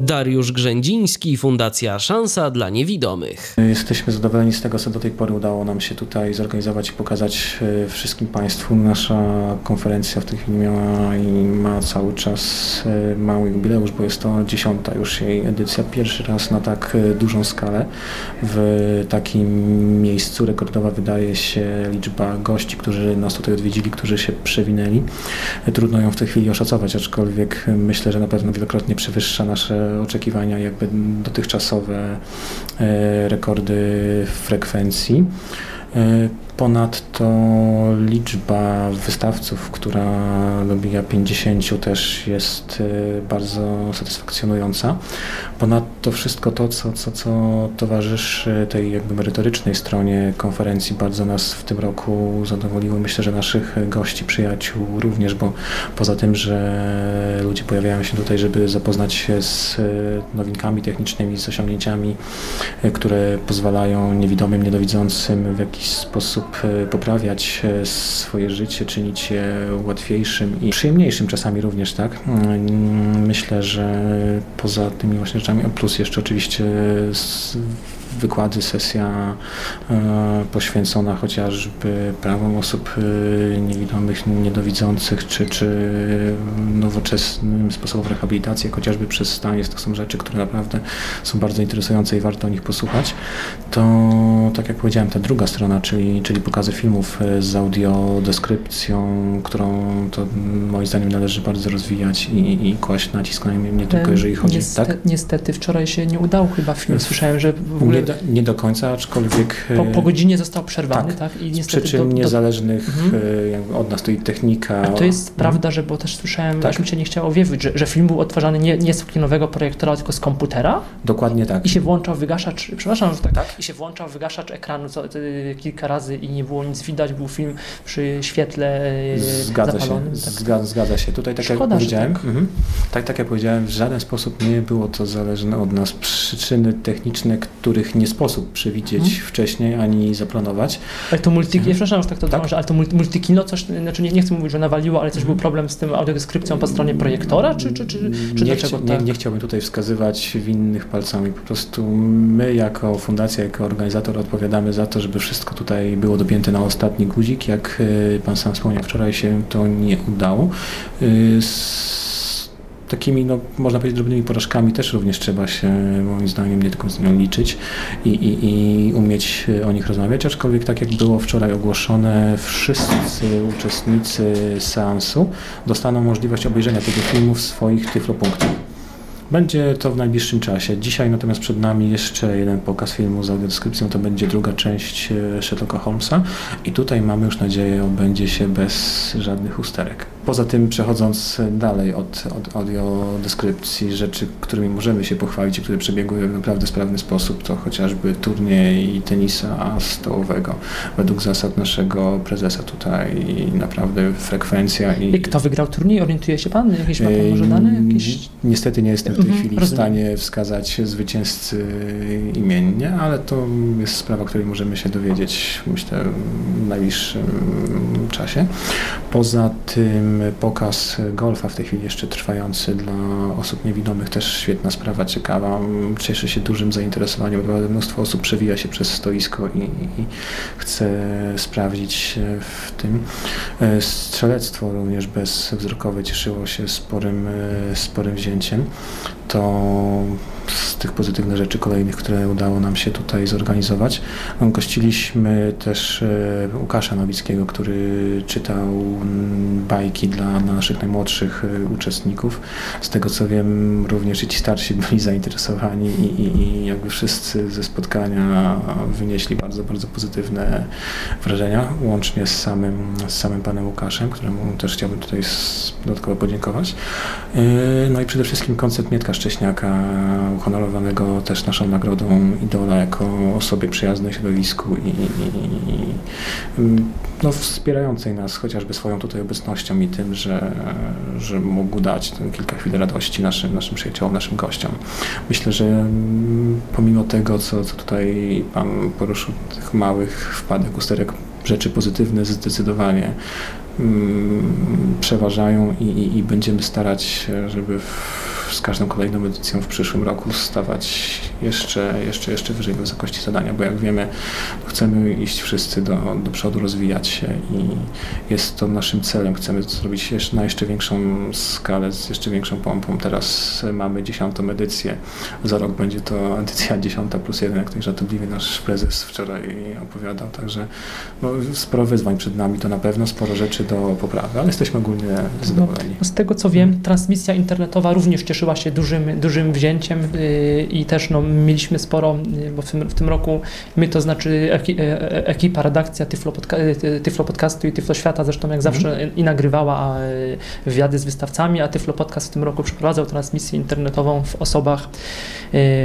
Dariusz Grzędziński, Fundacja Szansa dla Niewidomych. Jesteśmy zadowoleni z tego, co do tej pory udało nam się tutaj zorganizować i pokazać e, wszystkim Państwu. Nasza konferencja w tej chwili miała i ma cały czas e, mały jubileusz, bo jest to dziesiąta już jej edycja. Pierwszy raz na tak e, dużą skalę w takim miejscu. Rekordowa wydaje się liczba gości, którzy nas tutaj odwiedzili, którzy się przewinęli. Trudno ją w tej chwili oszacować, aczkolwiek myślę, że na pewno wielokrotnie przewyższa nasze oczekiwania, jakby dotychczasowe e, rekordy frekwencji. Ponadto liczba wystawców, która dobija 50 też jest y, bardzo satysfakcjonująca. Ponadto wszystko to, co, co, co towarzyszy tej jakby merytorycznej stronie konferencji bardzo nas w tym roku zadowoliło. Myślę, że naszych gości, przyjaciół również, bo poza tym, że ludzie pojawiają się tutaj, żeby zapoznać się z y, nowinkami technicznymi, z osiągnięciami, y, które pozwalają niewidomym, niedowidzącym w jakiś sposób E, poprawiać e, swoje życie, czynić je łatwiejszym i przyjemniejszym czasami również, tak? Mm, myślę, że poza tymi właśnie rzeczami, plus jeszcze oczywiście wykłady, sesja e, poświęcona chociażby prawom osób e, niewidomych, niedowidzących, czy, czy nowoczesnym sposobom rehabilitacji, chociażby przez stanie. To są rzeczy, które naprawdę są bardzo interesujące i warto o nich posłuchać. To, tak jak powiedziałem, ta druga strona, czyli, czyli pokazy filmów e, z audiodeskrypcją, którą to moim zdaniem należy bardzo rozwijać i, i kłaść nacisk na nie tylko jeżeli chodzi... Niestety, tak? niestety wczoraj się nie udało chyba film. Słyszałem, że w ogóle do, nie do końca, aczkolwiek... Po, po godzinie został przerwany, tak? tak? I z przyczyn do, niezależnych mhm. E, od nas, to i technika... A to jest mhm. prawda, że, bo też słyszałem, tak? mi się nie chciało wierzyć, że, że film był odtwarzany nie, nie z kinowego projektora, tylko z komputera? Dokładnie tak. I się włączał wygaszacz, przepraszam, że tak, tak? i się włączał wygaszacz ekranu co, kilka razy i nie było nic widać, był film przy świetle e, zgadza zapalonym. Się, tak. zgadza, zgadza się. Tutaj tak Szkoda, jak powiedziałem, tak. Mhm. tak. tak jak powiedziałem, w żaden sposób nie było to zależne od nas. Przyczyny techniczne, których nie sposób przewidzieć hmm. wcześniej ani zaplanować. Ale to multi, mhm. ja przepraszam, że tak to tak? Drążę, ale to multikino coś, znaczy nie, nie chcę mówić, że nawaliło, ale coś hmm. był problem z tym audiodeskrypcją po stronie projektora, czy, czy, czy, czy nie, chcia, tak? nie, nie chciałbym tutaj wskazywać winnych palcami, po prostu my jako fundacja, jako organizator odpowiadamy za to, żeby wszystko tutaj było dopięte na ostatni guzik, jak e, Pan sam wspomniał, wczoraj się to nie udało. E, takimi, no, można powiedzieć, drobnymi porażkami też również trzeba się, moim zdaniem, nie tylko z nią liczyć i, i, i umieć o nich rozmawiać, aczkolwiek tak jak było wczoraj ogłoszone, wszyscy uczestnicy seansu dostaną możliwość obejrzenia tego filmu w swoich tyflopunktach. Będzie to w najbliższym czasie. Dzisiaj natomiast przed nami jeszcze jeden pokaz filmu z audiodeskrypcją, to będzie druga część e, Sherlocka Holmesa i tutaj mamy już nadzieję, odbędzie się bez żadnych usterek. Poza tym przechodząc dalej od, od audiodeskrypcji, rzeczy, którymi możemy się pochwalić i które przebiegły w naprawdę sprawny sposób, to chociażby turniej tenisa stołowego. Według zasad naszego prezesa tutaj naprawdę frekwencja i... I kto wygrał turniej? Orientuje się Pan? Jakieś ma Pan może dane? Jakieś... Niestety nie jestem w tej mhm, chwili w stanie wskazać zwycięzcy imiennie, ale to jest sprawa, której możemy się dowiedzieć, myślę, w najbliższym czasie. Poza tym pokaz golfa w tej chwili jeszcze trwający dla osób niewidomych, też świetna sprawa, ciekawa. Cieszy się dużym zainteresowaniem, bo mnóstwo osób przewija się przez stoisko i, i chce sprawdzić w tym. Strzelectwo również bezwzrokowe cieszyło się sporym, sporym wzięciem to z tych pozytywnych rzeczy kolejnych, które udało nam się tutaj zorganizować. Gościliśmy też e, Łukasza Nowickiego, który czytał mm, bajki dla, dla naszych najmłodszych e, uczestników. Z tego co wiem, również i ci starsi byli zainteresowani i, i, i jakby wszyscy ze spotkania wynieśli bardzo, bardzo pozytywne wrażenia, łącznie z samym, z samym panem Łukaszem, któremu też chciałbym tutaj dodatkowo podziękować. E, no i przede wszystkim koncert Mietka Szcześniaka, uhonorowanego też naszą nagrodą Idola jako osobie przyjaznej środowisku i, i, i no, wspierającej nas chociażby swoją tutaj obecnością i tym, że, że mógł dać kilka chwil radości naszym, naszym przyjaciołom, naszym gościom. Myślę, że mm, pomimo tego, co, co tutaj Pan poruszył, tych małych wpadek, usterek, rzeczy pozytywne zdecydowanie mm, przeważają i, i, i będziemy starać się, żeby w z każdą kolejną edycją w przyszłym roku stawać jeszcze, jeszcze, jeszcze wyżej w wysokości zadania, bo jak wiemy, chcemy iść wszyscy do, do przodu, rozwijać się i jest to naszym celem. Chcemy to zrobić jeszcze, na jeszcze większą skalę, z jeszcze większą pompą. Teraz mamy dziesiątą edycję, za rok będzie to edycja dziesiąta plus jeden, jak żartobliwie nasz prezes wczoraj opowiadał, także no, sporo wyzwań przed nami, to na pewno sporo rzeczy do poprawy, ale jesteśmy ogólnie zadowoleni. No, z tego co wiem, transmisja internetowa również cieszy cieszyła się dużym, dużym wzięciem y, i też no, mieliśmy sporo, y, bo w tym, w tym roku my to znaczy e, e, ekipa, redakcja Tyflo, podca y, Tyflo Podcastu i Tyflo Świata zresztą jak zawsze mhm. i nagrywała wywiady z wystawcami, a Tyflo Podcast w tym roku przeprowadzał transmisję internetową w osobach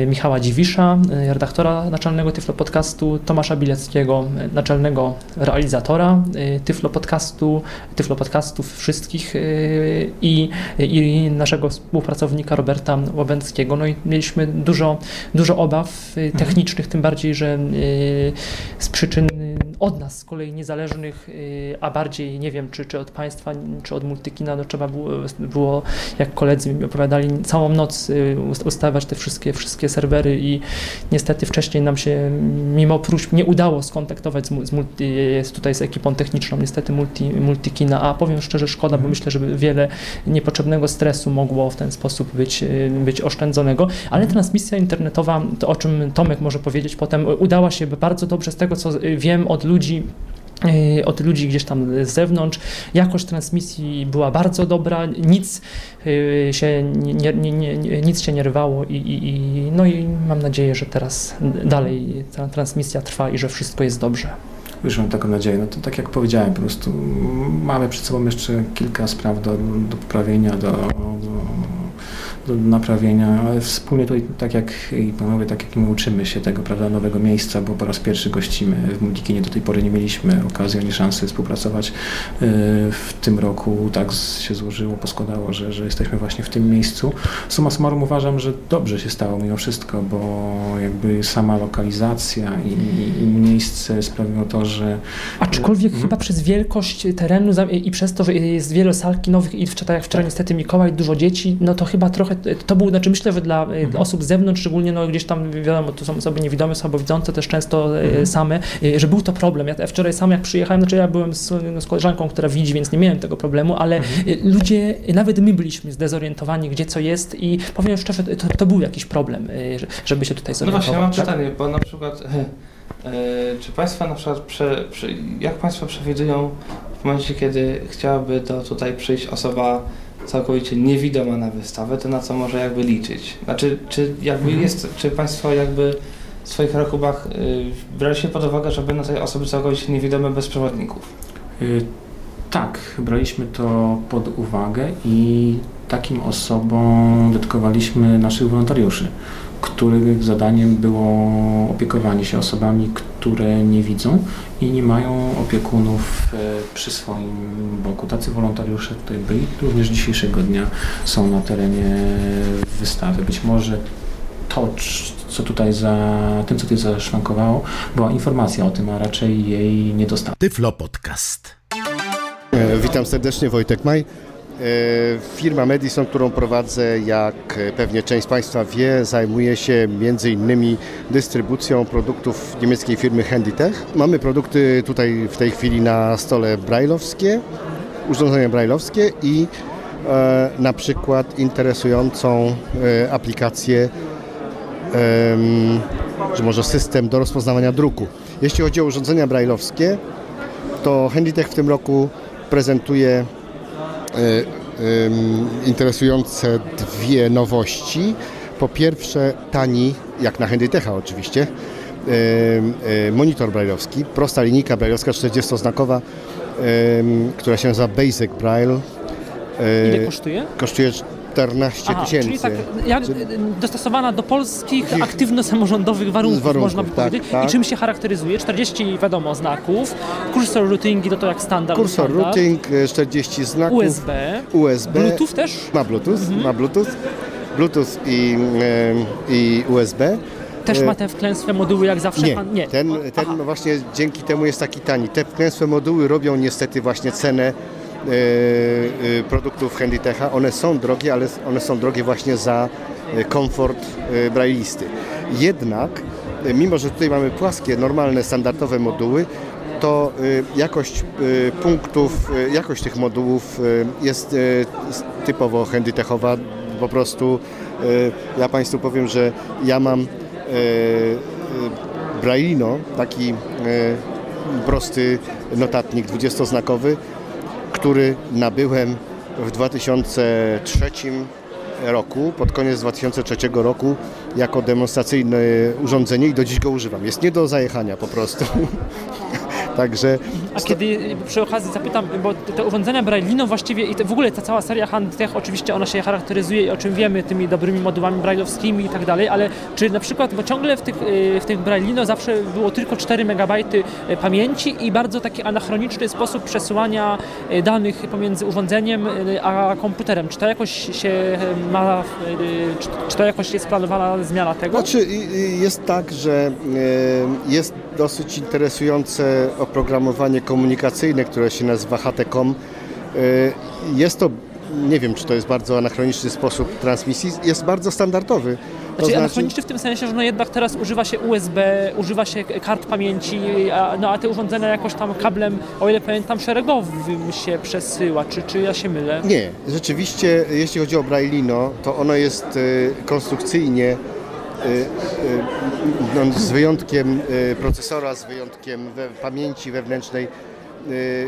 Michała Dziwisza, redaktora naczelnego Tyflo Podcastu, Tomasza Bileckiego, naczelnego realizatora Tyflo Podcastu, Tyflo Podcastów wszystkich i, i naszego współpracownika Roberta Łabęckiego. No i mieliśmy dużo, dużo obaw y, mhm. technicznych, tym bardziej, że y, z przyczyn od nas z kolei niezależnych, y, a bardziej nie wiem, czy, czy od państwa, czy od multikina, no trzeba było, było, jak koledzy mi opowiadali, całą noc ustawiać te wszystkie, wszystkie serwery i niestety wcześniej nam się mimo próśb nie udało skontaktować z, z multi, tutaj z ekipą techniczną, niestety multi, multikina, a powiem szczerze, szkoda, bo mhm. myślę, że wiele niepotrzebnego stresu mogło w ten sposób być, y, być oszczędzonego, ale transmisja internetowa, to o czym Tomek może powiedzieć potem, udała się bardzo dobrze z tego, co wiem od ludzi, y, od ludzi gdzieś tam z zewnątrz. Jakość transmisji była bardzo dobra, nic y, się nie, nie, nie, nic się nie rwało i, i, no i mam nadzieję, że teraz dalej ta transmisja trwa i że wszystko jest dobrze. Już mam taką nadzieję. No to tak jak powiedziałem, po prostu mamy przed sobą jeszcze kilka spraw do, do poprawienia, do, do do naprawienia, ale wspólnie tutaj, tak jak i panowie, tak jak my uczymy się tego, prawda, nowego miejsca, bo po raz pierwszy gościmy w Multikinie, do tej pory nie mieliśmy okazji ani szansy współpracować. Y, w tym roku tak się złożyło, poskładało, że, że jesteśmy właśnie w tym miejscu. Suma summarum uważam, że dobrze się stało mimo wszystko, bo jakby sama lokalizacja i, i miejsce sprawiło to, że... Aczkolwiek hmm. chyba przez wielkość terenu i przez to, że jest wiele sal kinowych i tak jak wczoraj niestety Mikołaj, dużo dzieci, no to chyba trochę to był, znaczy myślę, że dla e, mhm. osób z zewnątrz, szczególnie no, gdzieś tam, wiadomo, to są osoby niewidome, słabowidzące też często e, mhm. same, e, że był to problem. Ja wczoraj sam jak przyjechałem, znaczy ja byłem z, no, z koleżanką, która widzi, więc nie miałem tego problemu, ale mhm. ludzie, nawet my byliśmy zdezorientowani, gdzie co jest i powiem szczerze, to, to był jakiś problem, żeby się tutaj zorientować. No właśnie, ja mam pytanie, bo na przykład czy Państwo na przykład, prze, prze, jak Państwo przewidują w momencie, kiedy chciałaby to tutaj przyjść osoba całkowicie niewidoma na wystawę, to na co może jakby liczyć? Znaczy, czy jakby mhm. jest, czy Państwo jakby w swoich rachubach y, braliście pod uwagę, żeby na tej osoby całkowicie niewidome bez przewodników? Y, tak, braliśmy to pod uwagę i takim osobom dedykowaliśmy naszych wolontariuszy których zadaniem było opiekowanie się osobami, które nie widzą i nie mają opiekunów e, przy swoim boku. Tacy wolontariusze tutaj byli, również dzisiejszego dnia są na terenie wystawy. Być może to, co tutaj za, tym, co tutaj zaszwankowało, była informacja o tym, a raczej jej nie dostałem. Tyflo Podcast. E, witam serdecznie, Wojtek Maj. E, firma Medison, którą prowadzę, jak pewnie część z Państwa wie, zajmuje się innymi dystrybucją produktów niemieckiej firmy Handytech. Mamy produkty tutaj w tej chwili na stole brajlowskie, urządzenia brajlowskie i e, na przykład interesującą e, aplikację, że może system do rozpoznawania druku. Jeśli chodzi o urządzenia brajlowskie, to Handytech w tym roku prezentuje interesujące dwie nowości. Po pierwsze tani, jak na Handytecha oczywiście, e, monitor brajlowski, prosta linijka brajlowska 40-znakowa, która się nazywa Basic Braille. Ile kosztuje? Kosztuje 14 Aha, tysięcy. czyli tak jak, dostosowana do polskich aktywno-samorządowych warunków, warunków, można by tak, powiedzieć. tak. I czym się charakteryzuje? 40 wiadomo znaków, kursor routingi to to jak standard. Kursor standard. routing, e, 40 znaków. USB, USB. Bluetooth też? Ma Bluetooth, Mhm. ma Bluetooth. Bluetooth i, i USB. Też ma te wklęsłe moduły jak zawsze? Nie, Pan- nie. ten, ten aha. właśnie dzięki temu jest taki tani. Te wklęsłe moduły robią niestety właśnie cenę produktów Handytecha. One są drogie, ale one są drogie właśnie za e, komfort e, brailisty. Jednak, e, mimo że tutaj mamy płaskie, normalne, standardowe moduły, to e, jakość e, punktów, e, jakość tych modułów e, jest e, typowo handytechowa. Po prostu e, ja Państwu powiem, że ja mam e, e, Braillino, taki e, prosty notatnik 20-znakowy, który nabyłem w 2003 roku, pod koniec 2003 roku jako demonstracyjne urządzenie i do dziś go używam. Jest nie do zajechania po prostu. Także A kiedy przy okazji zapytam, bo te- urządzenia Braille'ino właściwie i te, w ogóle ta cała seria Handtech oczywiście ona się charakteryzuje i o czym wiemy tymi dobrymi modułami brailleowskimi i tak dalej, ale czy na przykład, bo ciągle w tych, y, w tych Braille'ino zawsze było tylko 4 MB pamięci i bardzo taki anachroniczny sposób przesyłania y, danych pomiędzy urządzeniem y, a komputerem. Czy to jakoś się y, ma, y, czy, to jakoś jest planowana zmiana tego? Znaczy jest tak, że jest dosyć interesujące oprogramowanie komunikacyjne, które się nazywa HTCOM. E, Jest to, nie wiem czy to jest bardzo anachroniczny sposób transmisji, jest bardzo standardowy. To Znaczy, znaczy, anachroniczny w tym sensie, że no jednak teraz używa się USB, używa się kart pamięci, a, no, a te urządzenia jakoś tam kablem, o ile pamiętam, szeregowym się przesyła. Czy, czy ja się mylę? nie, rzeczywiście jeśli chodzi o Braillino, to ono jest e, konstrukcyjnie no, z wyjątkiem e, procesora, z wyjątkiem we, pamięci wewnętrznej,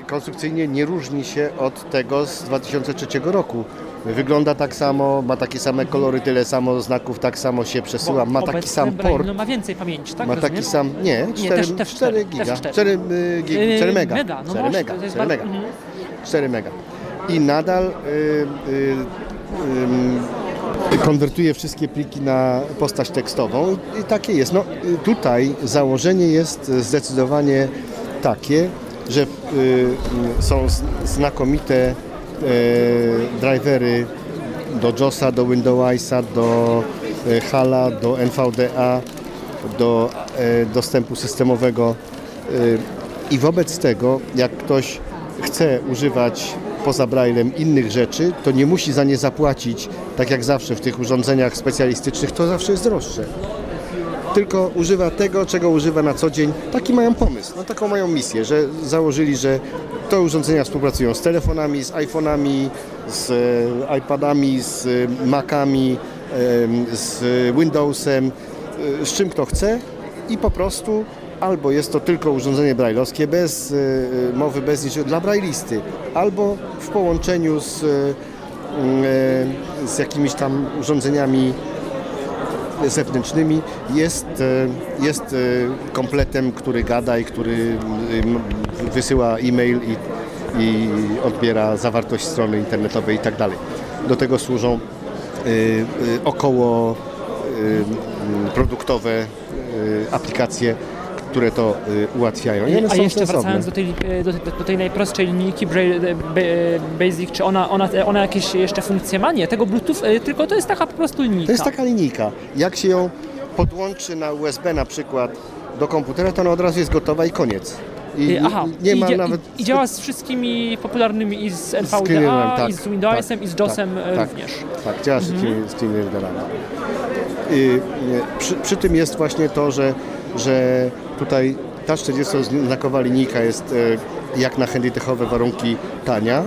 konstrukcyjnie nie różni się od tego z 2003 roku. Wygląda tak samo, ma takie same kolory, tyle samo znaków, tak samo się przesyła, ma taki sam port. No, ma więcej pamięci, tak? Ma rozumiem? taki sam, nie, 4, też- też 4 cztery, giga, też cztery. 4, y, gi- Yy, 4 mega, mega, no 4 właśnie, mega, to jest 4 bardzo- mega, mhm. 4 mega. I nadal y, y, ym, konwertuje wszystkie pliki na postać tekstową i takie jest. No y, tutaj założenie jest zdecydowanie takie, że y, y, są znakomite y, drivery do JOSa, do Windowsa, do e, HALA, do NVDA, do e, dostępu systemowego. I wobec tego, jak ktoś chce używać poza Braillem innych rzeczy, to nie musi za nie zapłacić, tak jak zawsze w tych urządzeniach specjalistycznych, to zawsze jest droższe. Tylko używa tego, czego używa na co dzień. Taki mają pomysł, no taką mają misję, że założyli, że te urządzenia współpracują z telefonami, z iPhone'ami, z e, iPadami, z e, Macami, em, z Windowsem, e, z czym kto chce i po prostu albo jest to tylko urządzenie brailleowskie bez e, e, mowy, bez niczego dla braillisty, albo w połączeniu z, e, z jakimiś tam urządzeniami zewnętrznymi jest, jest kompletem, który gada i który wysyła e-mail i, i odbiera zawartość strony internetowej i tak dalej. Do tego służą około produktowe aplikacje, które to e, ułatwiają. I one A są jeszcze sensowne. wracając do tej, e, do, do tej najprostszej linijki Braille, e, Basic, czy ona, ona, ona jakieś jeszcze funkcje ma? Nie, tego Bluetooth, tylko to jest taka po prostu linijka. To jest taka linijka. Jak się ją podłączy na USB na przykład do komputera, to ona od razu jest gotowa i koniec. I Aha, nie ma i, nawet... i, działa z wszystkimi popularnymi i z NVDA, tak, i z Windowsem, tak, i z JOSem tak, tak. również. Tak, działa z tymi- z tymi. Y, nie, przy, przy tym jest właśnie to, że, że tutaj ta 40-znakowa linijka jest e, jak na handytechowe warunki tania,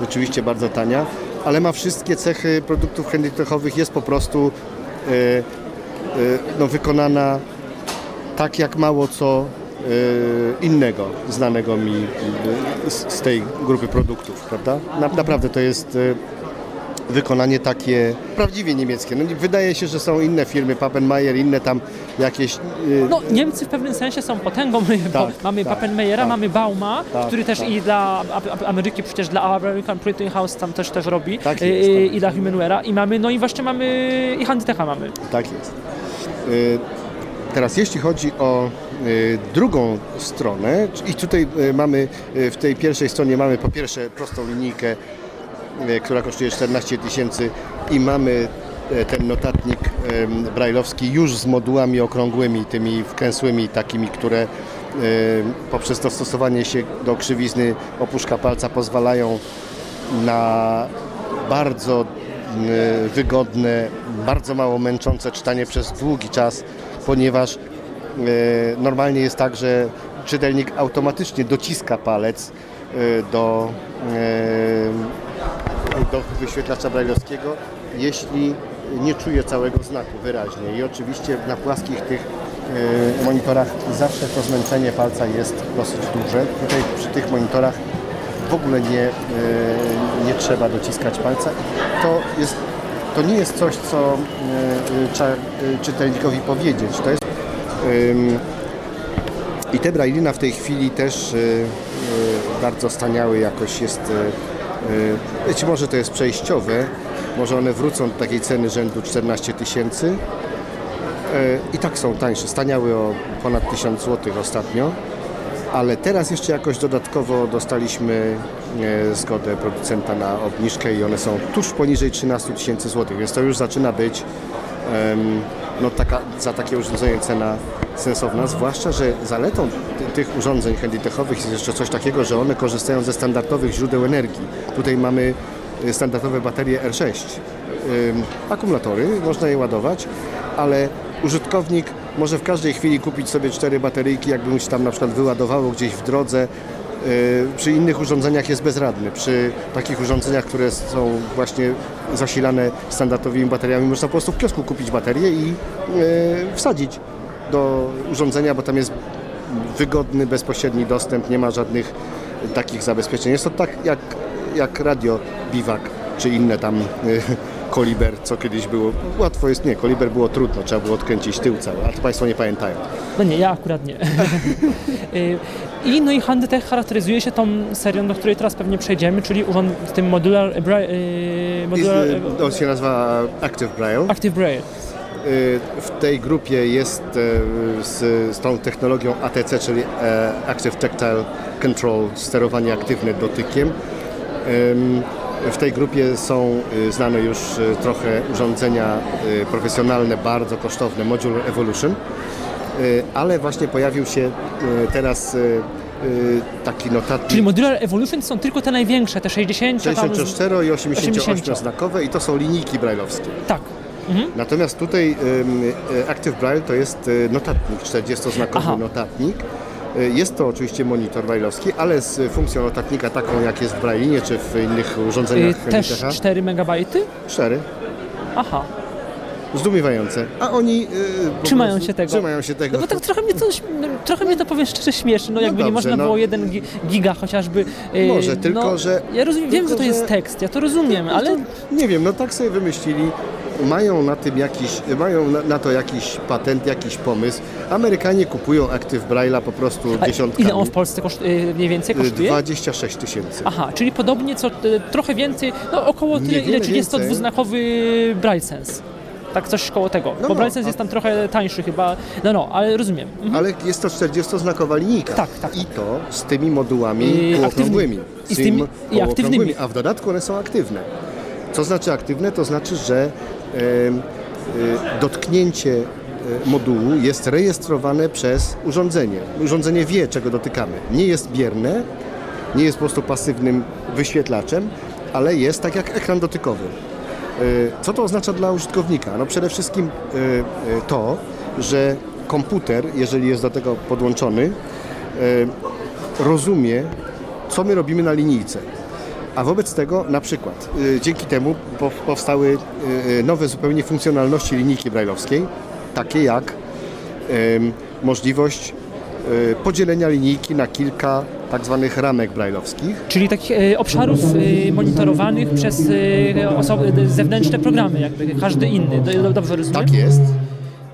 rzeczywiście bardzo tania, ale ma wszystkie cechy produktów handytechowych, jest po prostu e, e, no, wykonana tak jak mało co innego znanego mi z, tej grupy produktów, prawda? Na, naprawdę to jest wykonanie takie prawdziwie niemieckie. No, wydaje się, że są inne firmy, Pappenmeier, inne tam jakieś... y, No, Niemcy w pewnym sensie są potęgą, Tak, mamy tak, Pappenmeiera, tak. mamy Bauma, Tak, który też tak. i dla Ameryki, przecież dla American Printing House tam też też robi Tak y, jest, y, tak. i dla Humanware'a i mamy, no i właśnie mamy i Handytecha mamy. Tak jest. Y, Teraz jeśli chodzi o y, drugą stronę, i tutaj y, mamy y, w tej pierwszej stronie mamy po pierwsze prostą linijkę, y, która kosztuje 14 tysięcy i mamy y, ten notatnik brajlowski już z modułami okrągłymi, tymi wkręsłymi takimi, które poprzez dostosowanie się do krzywizny opuszka palca pozwalają na bardzo wygodne, bardzo mało męczące czytanie przez długi czas, ponieważ y, normalnie jest tak, że czytelnik automatycznie dociska palec do, do wyświetlacza brajlowskiego, jeśli nie czuje całego znaku wyraźnie. I oczywiście na płaskich tych y, monitorach zawsze to zmęczenie palca jest dosyć duże. Tutaj przy tych monitorach w ogóle nie, e, nie trzeba dociskać palca. To, jest, to nie jest coś, co e, e, e, czytelnikowi powiedzieć. To jest, I te brailina w tej chwili też e, e, bardzo staniały jakoś jest. E, Być może to jest przejściowe, może one wrócą do takiej ceny rzędu 14 tysięcy. E, I tak są tańsze. Staniały o ponad 1000 zł ostatnio. Ale teraz jeszcze jakoś dodatkowo dostaliśmy e, zgodę producenta na obniżkę i one są tuż poniżej 13 tysięcy złotych, więc to już zaczyna być no taka, za takie urządzenie cena sensowna, zwłaszcza, że zaletą ty, tych urządzeń handytechowych jest jeszcze coś takiego, że one korzystają ze standardowych źródeł energii. Tutaj mamy e, standardowe baterie R6. Ym, akumulatory, można je ładować, ale użytkownik może w każdej chwili kupić sobie cztery bateryjki, jakby mu się tam na przykład wyładowało gdzieś w drodze. Yy, Przy innych urządzeniach jest bezradny. Przy takich urządzeniach, które są właśnie zasilane standardowymi bateriami, można po prostu w kiosku kupić baterię i yy, wsadzić do urządzenia, bo tam jest wygodny, bezpośredni dostęp, nie ma żadnych takich zabezpieczeń. Jest to tak jak, jak radio biwak, czy inne tam y, koliber, co kiedyś było. Łatwo jest, nie, koliber było trudno, trzeba było odkręcić tył cały, a to Państwo nie pamiętają. No nie, ja akurat nie. Y, I no i Handytech charakteryzuje się tą serią, do której teraz pewnie przejdziemy, czyli urząd tym modular, bra, y, modular I, y, On się nazywa Active Braille. Active Braille. Y, W tej grupie jest e, z, z tą technologią ATC, czyli e, Active Tactile Control, sterowanie aktywne dotykiem. W tej grupie są y, znane już y, trochę urządzenia y, profesjonalne, bardzo kosztowne, Modular Evolution, Y, ale właśnie pojawił się y, teraz y, y, taki notatnik Czyli Modular Evolution są tylko te największe, te 60 tam... 64 i 88 80. znakowe i to są linijki brajlowskie. Tak. Natomiast tutaj y, Active Braille to jest y, notatnik, 40-znakowy Aha. notatnik. Y, Jest to oczywiście monitor brajlowski, ale z funkcją notatnika taką jak jest w Braillinie czy w innych urządzeniach też Handytecha. 4 megabajty? 4. Aha. Zdumiewające. A oni y, po Trzymają prostu się tego. Trzymają się tego. No bo tak trochę mnie to, trochę mnie to powiem szczerze śmieszy, no jakby nie dobrze, można no. było 1 giga chociażby... y, Może, tylko no, że- Ja rozumiem, wiem, tylko że to jest tekst, ja to rozumiem, No ale... to, nie wiem, no tak sobie wymyślili. Mają na tym jakiś, mają na, na to jakiś patent, jakiś pomysł. Amerykanie kupują Active Braille'a po prostu A dziesiątkami. ile on w Polsce koszt, y, mniej więcej Y, kosztuje? 26 tysięcy. Aha, czyli podobnie co y, trochę więcej, no około tyle, ile 32-znakowy Braille Sense. Tak coś koło tego. No, bo no, a- jest tam trochę tańszy chyba. No, no, ale rozumiem. Mhm. Ale jest to 40-znakowa linijka. Tak, tak, I to z tymi modułami I półokrągłymi. I z tymi- i aktywnymi. A w dodatku one są aktywne. Co znaczy aktywne? To znaczy, że dotknięcie e, modułu jest rejestrowane przez urządzenie. Urządzenie wie, czego dotykamy. Nie jest bierne, nie jest po prostu pasywnym wyświetlaczem, ale jest tak jak ekran dotykowy. E, Co to oznacza dla użytkownika? No przede wszystkim to, że komputer, jeżeli jest do tego podłączony, rozumie, co my robimy na linijce. A wobec tego na przykład y, dzięki temu po- powstały y, y, nowe zupełnie funkcjonalności linijki brajlowskiej, takie jak możliwość podzielenia linijki na kilka tak zwanych ramek brajlowskich. Czyli takich e, obszarów e, monitorowanych przez e, osoby, e, zewnętrzne programy, jakby każdy inny. Do, do, dobrze rozumiem? Tak jest.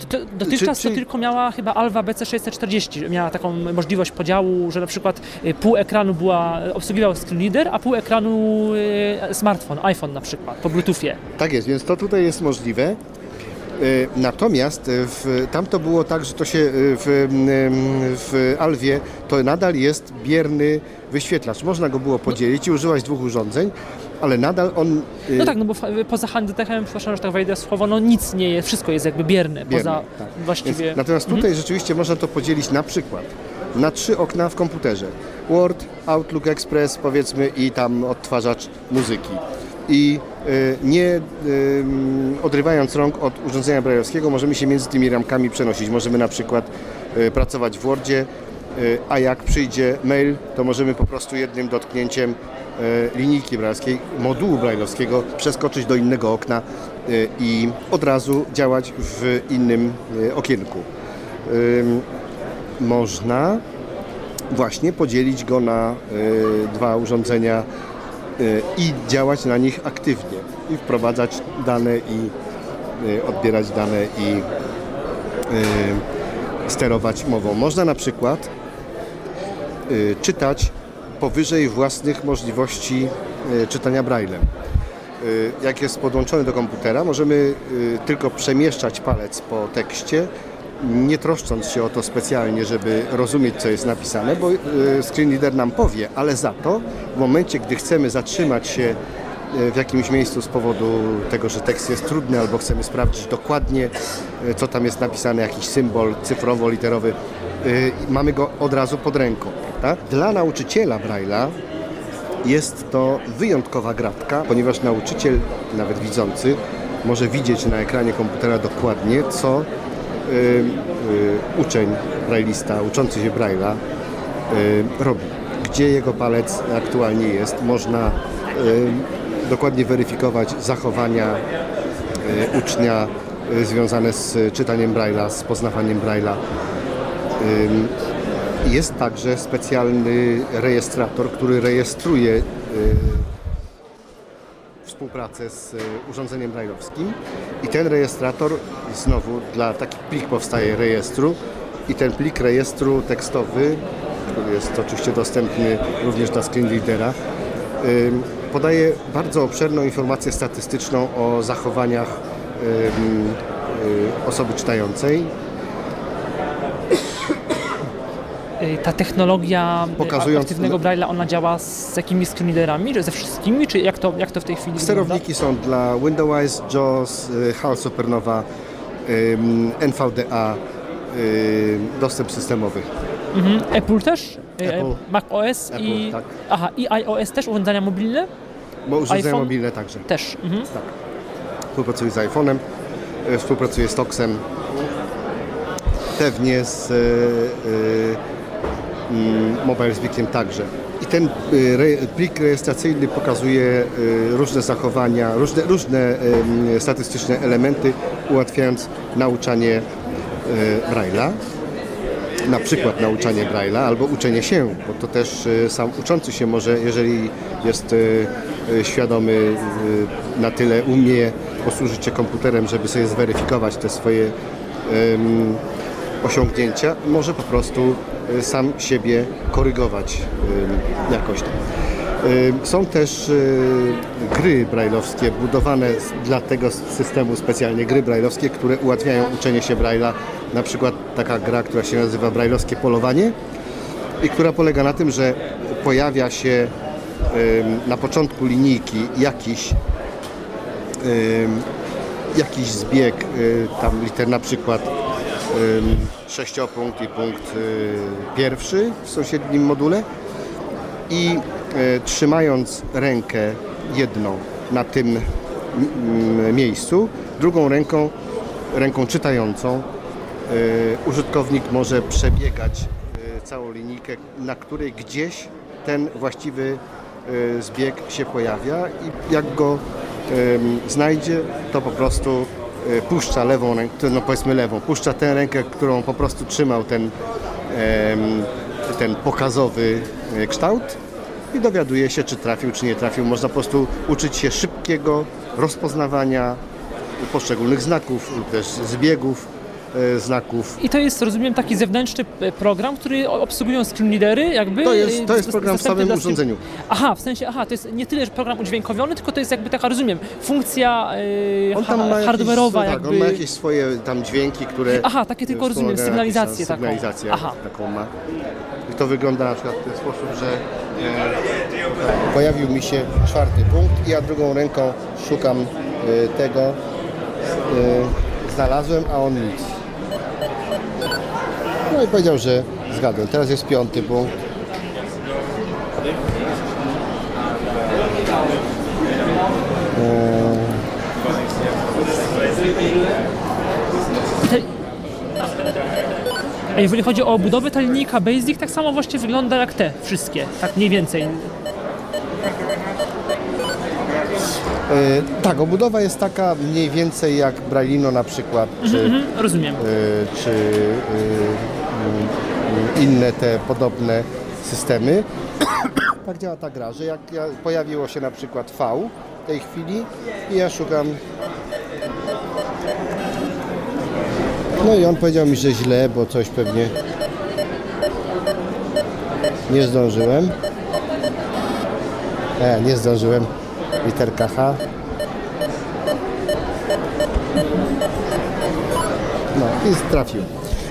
To, dotychczas Czy- czy- to tylko miała chyba Alva BC640, miała taką możliwość podziału, że na przykład y, pół ekranu była, obsługiwał screen reader, a pół ekranu y, smartfon, iPhone na przykład, po Bluetoothie. Tak jest, więc to tutaj jest możliwe. Natomiast w, tam to było tak, że to się w, m, w Alwie to nadal jest bierny wyświetlacz. Można go było podzielić i używać dwóch urządzeń, ale nadal on e, No tak, no bo poza handtechem, przepraszam, że tak wejdę słowo, no nic nie jest, wszystko jest jakby bierne, Bierne, poza tak. właściwie... Więc, natomiast tutaj rzeczywiście można to podzielić na przykład na trzy okna w komputerze. Word, Outlook Express powiedzmy i tam odtwarzacz muzyki. I y, nie y, odrywając rąk od urządzenia brajlowskiego możemy się między tymi ramkami przenosić. Możemy na przykład y, pracować w Wordzie, y, a jak przyjdzie mail, to możemy po prostu jednym dotknięciem y, linijki brajlowskiej, modułu brajlowskiego przeskoczyć do innego okna y, i od razu działać w innym y, okienku. Można właśnie podzielić go na dwa urządzenia i działać na nich aktywnie i wprowadzać dane i odbierać dane i sterować mową. Można na przykład czytać powyżej własnych możliwości y, czytania braillem. Y, Jak jest podłączony do komputera, możemy y, tylko przemieszczać palec po tekście, nie troszcząc się o to specjalnie, żeby rozumieć, co jest napisane, bo screen reader nam powie, ale za to w momencie, gdy chcemy zatrzymać się w jakimś miejscu z powodu tego, że tekst jest trudny, albo chcemy sprawdzić dokładnie, co tam jest napisane, jakiś symbol cyfrowo-literowy, mamy go od razu pod ręką. Prawda? Dla nauczyciela Braille'a jest to wyjątkowa gratka, ponieważ nauczyciel, nawet widzący, może widzieć na ekranie komputera dokładnie, co y, y, uczeń braillista, uczący się Braille'a y, robi. Gdzie jego palec aktualnie jest. Można dokładnie weryfikować zachowania ucznia związane z czytaniem Braille'a, z poznawaniem Braille'a. Jest także specjalny rejestrator, który rejestruje y, współpracę z y, urządzeniem brajlowskim i ten rejestrator znowu dla taki plik powstaje rejestru. I ten plik rejestru tekstowy, który jest oczywiście dostępny również dla screen readera, ym, podaje bardzo obszerną informację statystyczną o zachowaniach y, osoby czytającej, Y, Ta technologia y, Pokazując- aktywnego Braille'a, ona działa z jakimi screen readerami, że ze wszystkimi, czy jak to, jak to w tej chwili wygląda? Sterowniki są dla Windows, JAWS, y, HAL Supernova, ym, NVDA, y, dostęp systemowy. Mhm. Apple też? Y, Apple. Mac OS i... Apple, tak. Aha, i iOS też, urządzenia mobilne? Bo urządzenia iPhone? mobilne także. Też. Mhm. Współpracuje z iPhone'em, y, współpracuje z Toxem, pewnie z y, y, Mobile Speakiem także. I ten y, plik rejestracyjny pokazuje y, różne zachowania, różne, różne statystyczne elementy, ułatwiając nauczanie y, Braille'a. Na przykład nauczanie Braille'a albo uczenie się, bo to też sam uczący się może, jeżeli jest świadomy, na tyle umie posłużyć się komputerem, żeby sobie zweryfikować te swoje osiągnięcia, może po prostu sam siebie korygować ym, jakoś tam. Ym, Są też gry brajlowskie budowane dla tego systemu specjalnie, gry brajlowskie, które ułatwiają uczenie się Braille'a. Na przykład taka gra, która się nazywa Brajlowskie Polowanie i która polega na tym, że pojawia się na początku linijki jakiś jakiś zbieg, tam liter na przykład sześciopunkt i punkt y, pierwszy w sąsiednim module. I y, trzymając rękę jedną na tym miejscu, drugą ręką, ręką czytającą y, użytkownik może przebiegać całą linijkę, na której gdzieś ten właściwy zbieg się pojawia i jak go znajdzie, to po prostu puszcza lewą rękę, no powiedzmy lewą, puszcza tę rękę, którą po prostu trzymał ten, ten pokazowy e, kształt i dowiaduje się, czy trafił, czy nie trafił. Można po prostu uczyć się szybkiego rozpoznawania poszczególnych znaków też zbiegów e, znaków. I to jest, rozumiem, taki zewnętrzny e, program, który obsługują screenreadery, jakby. To jest, to e, jest z- program w samym urządzeniu. Aha, w sensie, aha, to jest nie tyle że program udźwiękowiony, tylko to jest jakby taka, rozumiem, funkcja e, On tam ma ha- jakieś, hardware'owa tak, jakby. on ma jakieś swoje tam dźwięki, które... Aha, takie tylko rozumiem, sygnalizację taką. Sygnalizację Aha. taką ma. I to wygląda na przykład w ten sposób, że e, pojawił mi się czwarty punkt i ja drugą ręką szukam e, tego, e, znalazłem, a on nic. No i powiedział, że zgadłem. Teraz jest piąty punkt. A jeżeli chodzi o budowę ta linijka Basic, tak samo właśnie wygląda jak te wszystkie, tak mniej więcej. E, tak, obudowa jest taka mniej więcej jak Braille'ino na przykład, czy, Mhm, rozumiem. e, czy e, inne te podobne systemy. tak działa ta gra, że jak ja, pojawiło się na przykład V w tej chwili i ja szukam no i on powiedział mi, że źle, bo coś pewnie nie zdążyłem. E, nie zdążyłem. Literka H. No i trafił.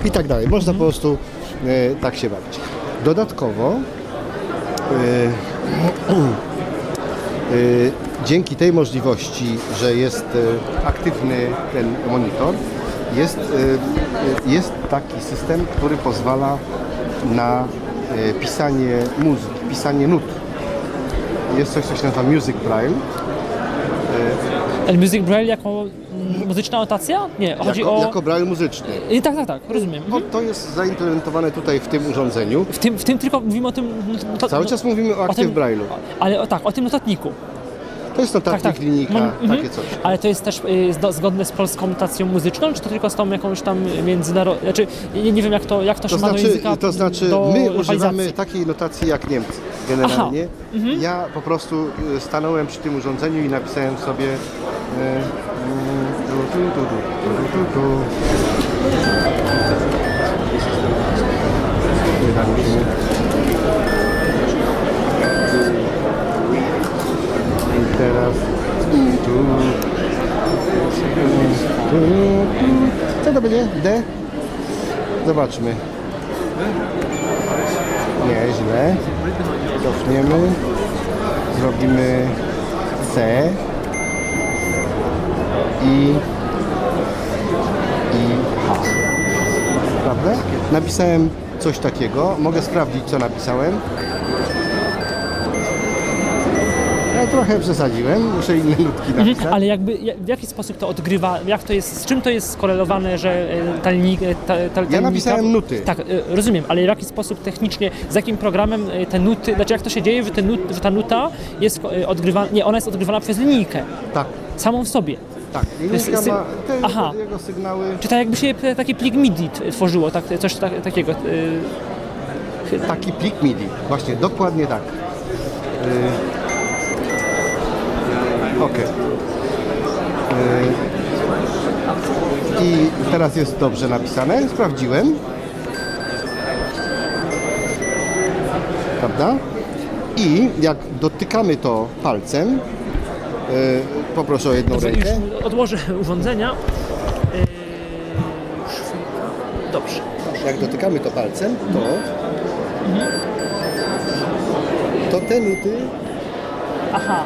I tak dalej. Można po prostu e, tak się bawić. Dodatkowo e, e, dzięki tej możliwości, że jest e, aktywny ten monitor, jest, e, e, jest taki system, który pozwala na pisanie muzyki, pisanie nut. Jest coś, co się nazywa Music Braille. El Music Braille jako mm, muzyczna notacja? Nie, chodzi jako, o... jako braille muzyczny. I tak, tak, tak, rozumiem. O, to jest zaimplementowane tutaj w tym urządzeniu. W tym, w tym tylko mówimy o tym... to- Cały czas mówimy o Active Braille'u. Ale o, tak, o tym notatniku. To jest notatnik, tak, tak. linijka, mhm. takie coś. Ale to jest też y, zdo- zgodne z polską notacją muzyczną, czy to tylko z tą jakąś tam międzynarodową... Znaczy, nie, nie wiem jak to, jak to, To się ma do znaczy, języka to znaczy my używamy takiej notacji jak Niemcy generalnie. Mhm. Ja po prostu y, stanąłem przy tym urządzeniu i napisałem sobie y, mi. I teraz. Co to będzie? D? Zobaczmy. Nie, źle. Cofniemy. Zrobimy C. I i H. Prawda? Napisałem coś takiego. Mogę sprawdzić, co napisałem. Trochę przesadziłem, muszę inne nutki napisać. Ale jakby ja- w jaki sposób to odgrywa, jak to jest, z czym to jest skorelowane, że e, ta linijka... Ta, ta, Ja napisałem nuty. Tak, e, rozumiem, ale w jaki sposób technicznie, z jakim programem e, te nuty, znaczy jak to się dzieje, że, te nut, że ta nuta jest e, odgrywana, nie, ona jest odgrywana przez linijkę, Tak, samą w sobie. tak. Linijka sy- ma te Aha. jego, sygnały. Czy tak jakby się e, taki plik MIDI tworzyło, tak, coś tak, takiego. e, Taki plik MIDI. Właśnie, dokładnie tak. Yy, Yy, I teraz jest dobrze napisane. Sprawdziłem. Prawda? I jak dotykamy to palcem, yy, poproszę o jedną Dobrze, rękę. już odłożę urządzenia. Chwilkę. Dobrze. Jak dotykamy to palcem, to to te nuty Aha,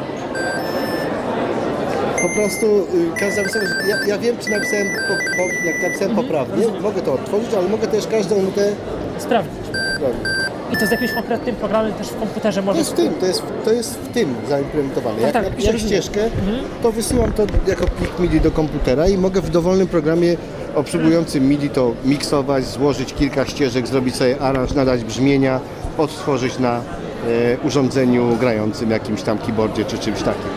Po prostu y, każda napisałem, ja, ja wiem, czy napisałem, po, po, jak napisałem poprawnie, mogę to otworzyć, ale mogę też każdą nutę sprawdzić. robić. I to z jakimś konkretnym programem też w komputerze To jest w tym, to jest, to jest w tym zaimplementowane. Jak tak, napiszę rozumiem. ścieżkę, to wysyłam to jako plik MIDI do komputera i mogę w dowolnym programie obsługującym MIDI to miksować, złożyć kilka ścieżek, zrobić sobie aranż, nadać brzmienia, odtworzyć na e, urządzeniu grającym, jakimś tam keyboardzie czy czymś takim.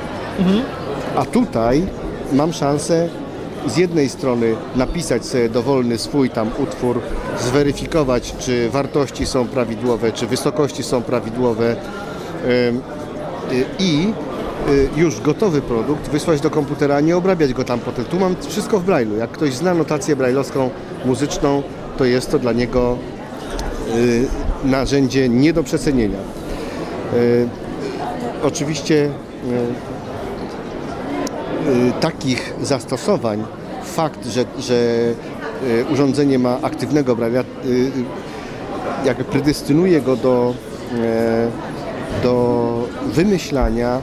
A tutaj mam szansę z jednej strony napisać sobie dowolny swój tam utwór, zweryfikować, czy wartości są prawidłowe, czy wysokości są prawidłowe y, i y, już gotowy produkt wysłać do komputera, nie obrabiać go tam potem. Tu mam wszystko w Braille'u. Jak ktoś zna notację brailleowską, muzyczną, to jest to dla niego y, narzędzie nie do przecenienia. Oczywiście takich zastosowań, fakt, że, że y, urządzenie ma aktywnego Braille'a, y, jakby predestynuje go do, e, do wymyślania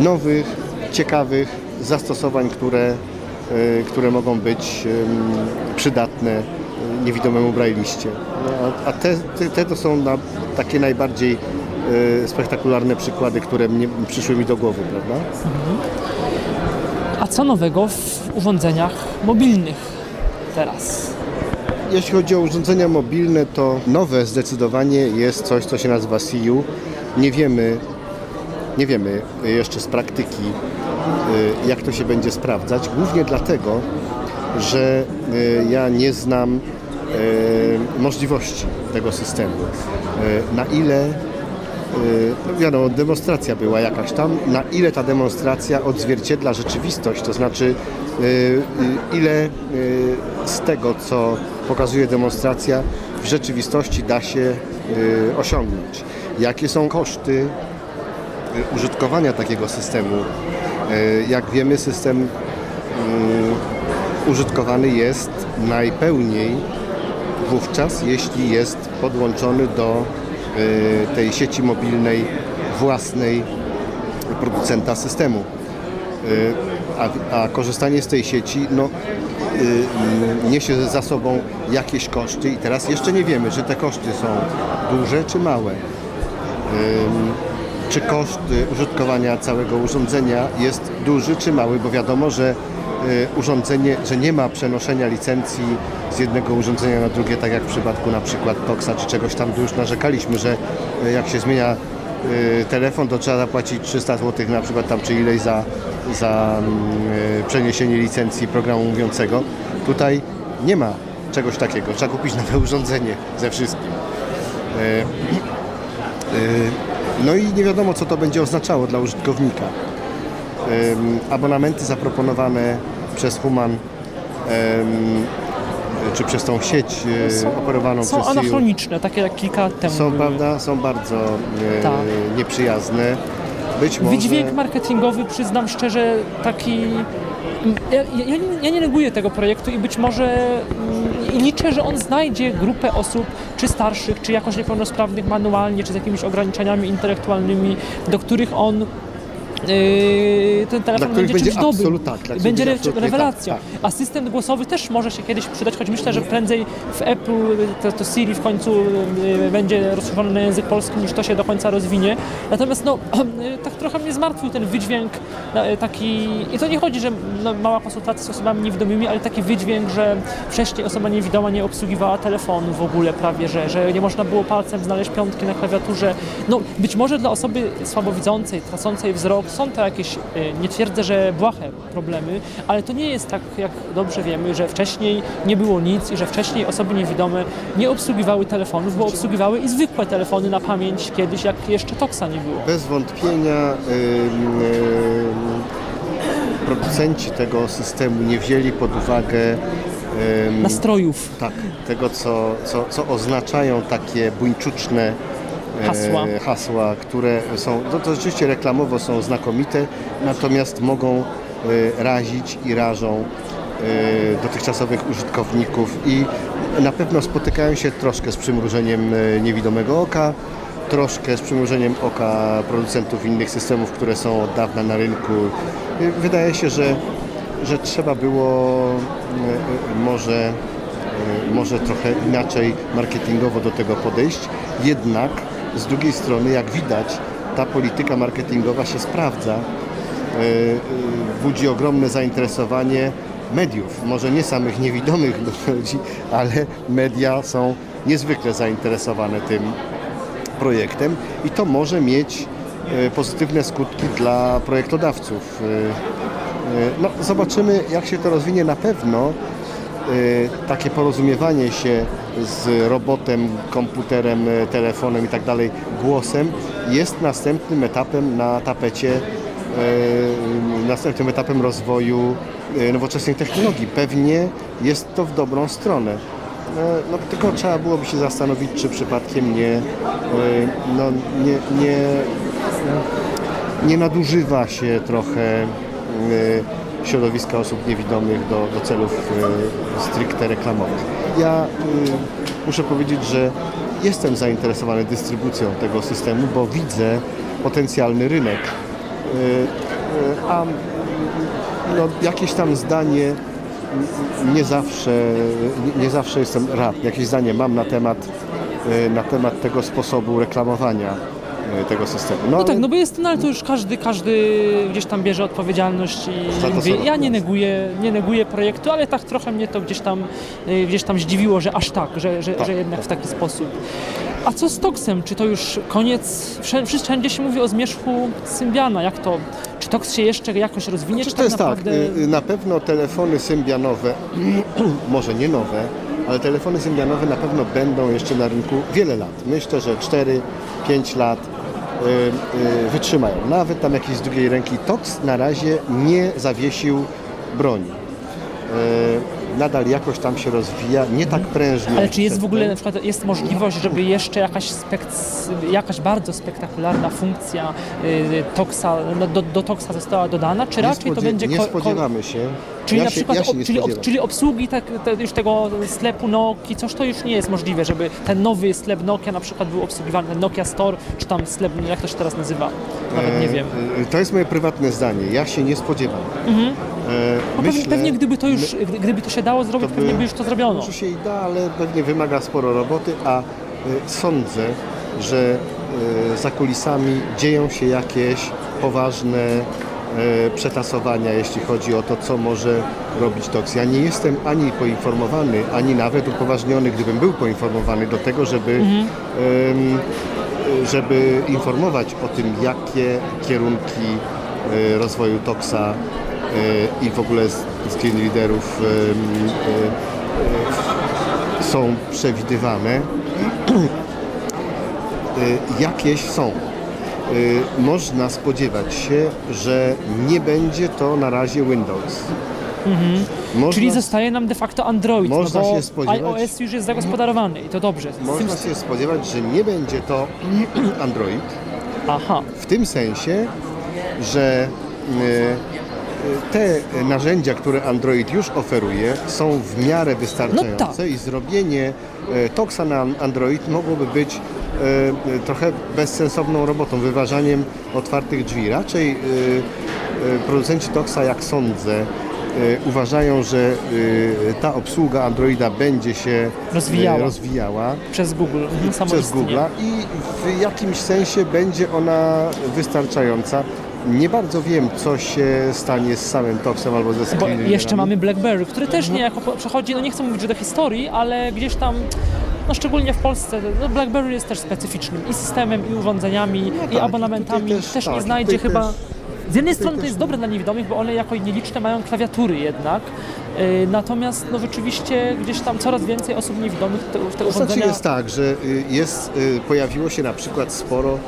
nowych, ciekawych zastosowań, które, e, które mogą być przydatne niewidomemu brailleście. No, a te, te, to są na, takie najbardziej e, spektakularne przykłady, które mnie, przyszły mi do głowy, prawda? A co nowego w urządzeniach mobilnych teraz? Jeśli chodzi o urządzenia mobilne, to nowe zdecydowanie jest coś, co się nazywa CU. Nie wiemy, nie wiemy jeszcze z praktyki, y, jak to się będzie sprawdzać. Głównie dlatego, że y, ja nie znam y, możliwości tego systemu. Na ile no wiadomo, demonstracja była jakaś tam, na ile ta demonstracja odzwierciedla rzeczywistość, to znaczy y, y, ile z tego, co pokazuje demonstracja, w rzeczywistości da się osiągnąć. Jakie są koszty użytkowania takiego systemu? Jak wiemy, system użytkowany jest najpełniej wówczas, jeśli jest podłączony do tej sieci mobilnej własnej producenta systemu. Y, A, a korzystanie z tej sieci no, y, niesie za sobą jakieś koszty i teraz jeszcze nie wiemy, czy te koszty są duże czy małe. Czy koszt y, użytkowania całego urządzenia jest duży czy mały, bo wiadomo, że y, urządzenie, że nie ma przenoszenia licencji z jednego urządzenia na drugie, tak jak w przypadku na przykład Toxa czy czegoś tam, tu już narzekaliśmy, że y, jak się zmienia y, telefon, to trzeba zapłacić 300 zł na przykład tam czy ileś za, za mm, y, przeniesienie licencji programu mówiącego. Tutaj nie ma czegoś takiego, trzeba kupić nowe urządzenie ze wszystkim. Y, y, No i nie wiadomo, co to będzie oznaczało dla użytkownika. Abonamenty zaproponowane przez Human czy przez tą sieć y, Są- operowaną Są przez CIU anachroniczne, takie jak kilka lat temu są, były. prawda, są bardzo y, Tak. nieprzyjazne. Być może... Wydźwięk marketingowy, przyznam szczerze, taki... Ja, ja, ja nie- ja nie neguję tego projektu i być może mm, i liczę, że on znajdzie grupę osób, czy starszych, czy jakoś niepełnosprawnych manualnie, czy z jakimiś ograniczeniami intelektualnymi, do których on yy, ten telefon będzie, czymś dobrym. absolut- tak, będzie re- rewelacją. tak, Asystent głosowy też może się kiedyś przydać, choć myślę, że prędzej w Apple to, to Siri w końcu y, będzie rozszerzony na język polski, niż to się do końca rozwinie. Natomiast no, y, tak trochę mnie zmartwił ten wydźwięk y, taki, i to nie chodzi, że no, mała konsultacja z osobami niewidomymi, ale taki wydźwięk, że wcześniej osoba niewidoma nie obsługiwała telefonu w ogóle prawie, że, że nie można było palcem znaleźć piątki na klawiaturze. No, być może dla osoby słabowidzącej, tracącej wzrok są to jakieś, y, nie twierdzę, że błahe problemy, ale to nie jest tak, jak dobrze wiemy, że wcześniej nie było nic i że wcześniej osoby niewidome nie obsługiwały telefonów, bo obsługiwały i zwykłe telefony na pamięć kiedyś, jak jeszcze Toxa nie było. Bez wątpienia ym, ym, producenci tego systemu nie wzięli pod uwagę Nastrojów. tak, tego, co, co, co oznaczają takie buńczuczne e, Hasła. hasła, które są, no to rzeczywiście reklamowo są znakomite, natomiast mogą e, razić i rażą e, dotychczasowych użytkowników i na pewno spotykają się troszkę z przymrużeniem e, niewidomego oka, troszkę z przymrużeniem oka producentów innych systemów, które są od dawna na rynku. E, Wydaje się, że, że trzeba było e, e, może e, może trochę inaczej marketingowo do tego podejść. Jednak z drugiej strony, jak widać, ta polityka marketingowa się sprawdza. E, e, Budzi ogromne zainteresowanie mediów. Może nie samych niewidomych ludzi, ale media są niezwykle zainteresowane tym projektem i to może mieć e, pozytywne skutki dla projektodawców. No, zobaczymy, jak się to rozwinie. Na pewno takie porozumiewanie się z robotem, komputerem, telefonem i tak dalej, głosem jest następnym etapem na tapecie, następnym etapem rozwoju nowoczesnej technologii. Pewnie jest to w dobrą stronę. No, tylko trzeba byłoby się zastanowić, czy przypadkiem nie, no, nie, nie, nie nadużywa się trochę środowiska osób niewidomych do, do celów stricte reklamowych. Ja muszę powiedzieć, że jestem zainteresowany dystrybucją tego systemu, bo widzę potencjalny rynek. A no, jakieś tam zdanie nie zawsze, nie zawsze jestem rad. Jakieś zdanie mam na temat, na temat tego sposobu reklamowania tego systemu. No, no tak, no bo jest, no ale to już każdy, każdy gdzieś tam bierze odpowiedzialność i mówię, ja nie neguję, nie neguję projektu, ale tak trochę mnie to gdzieś tam, gdzieś tam zdziwiło, że aż tak, że, że, tak, że jednak tak. w taki sposób. A co z Toxem? Czy to już koniec? Wszędzie się mówi o zmierzchu Symbiana. Jak to? Czy Tox się jeszcze jakoś rozwinie? Znaczy, to jest tak, naprawdę... tak, na pewno telefony symbianowe, może nie nowe, ale telefony symbianowe na pewno będą jeszcze na rynku wiele lat. Myślę, że 4-5 lat wytrzymają. Nawet tam jakieś z drugiej ręki Tox na razie nie zawiesił broni nadal jakoś tam się rozwija, nie tak prężnie. Ale czy jest w ogóle na przykład jest możliwość, żeby jeszcze jakaś, jakaś bardzo spektakularna funkcja y, Toxa, no, do, do Toxa została dodana, czy raczej to będzie... Nie spodziewamy się. Czyli ja na przykład, ja czyli, ob, czyli obsługi tak, te, już tego sklepu Nokia, coś to już nie jest możliwe, żeby ten nowy sklep Nokia na przykład był obsługiwany, ten Nokia Store, czy tam sklep, jak to się teraz nazywa, nawet nie wiem. E, to jest moje prywatne zdanie, ja się nie spodziewam. Mhm. E, myślę, pewnie gdyby to już, my, gdyby to się dało zrobić, to by, pewnie by już to zrobiono. Może się i da, ale pewnie wymaga sporo roboty, a e, sądzę, że e, za kulisami dzieją się jakieś poważne przetasowania, jeśli chodzi o to, co może robić TOX. Ja nie jestem ani poinformowany, ani nawet upoważniony, gdybym był poinformowany do tego, żeby, mhm. żeby informować o tym, jakie kierunki rozwoju TOXa i w ogóle z, z liderów są przewidywane. Jakieś są. Można spodziewać się, że nie będzie to na razie Windows. Mhm. Można, Czyli zostaje nam de facto Android, no można no bo się spodziewać, iOS już jest zagospodarowany i to dobrze. Można się spodziewać, że nie będzie to Android. Aha. W tym sensie, że te narzędzia, które Android już oferuje, są w miarę wystarczające no tak. i zrobienie e, Toxa na Android mogłoby być e, trochę bezsensowną robotą, wyważaniem otwartych drzwi. Raczej e, producenci Toxa, jak sądzę, uważają, że ta obsługa Androida będzie się rozwijała, rozwijała przez Google, mhm, przez Google i w jakimś sensie będzie ona wystarczająca. Nie bardzo wiem, co się stanie z samym Toxem albo ze Bo Jeszcze mamy BlackBerry, który też niejako przechodzi, no nie chcę mówić, że do historii, ale gdzieś tam no szczególnie w Polsce, no BlackBerry jest też specyficznym i systemem, i urządzeniami, no tak, i abonamentami. Też, też tak, nie znajdzie chyba... Też, z jednej strony to jest dobre dla niewidomych, bo one jako nieliczne mają klawiatury jednak, yy, natomiast no rzeczywiście gdzieś tam coraz więcej osób niewidomych te, te urządzenia... Znaczy jest tak, że y, jest, y, pojawiło się na przykład sporo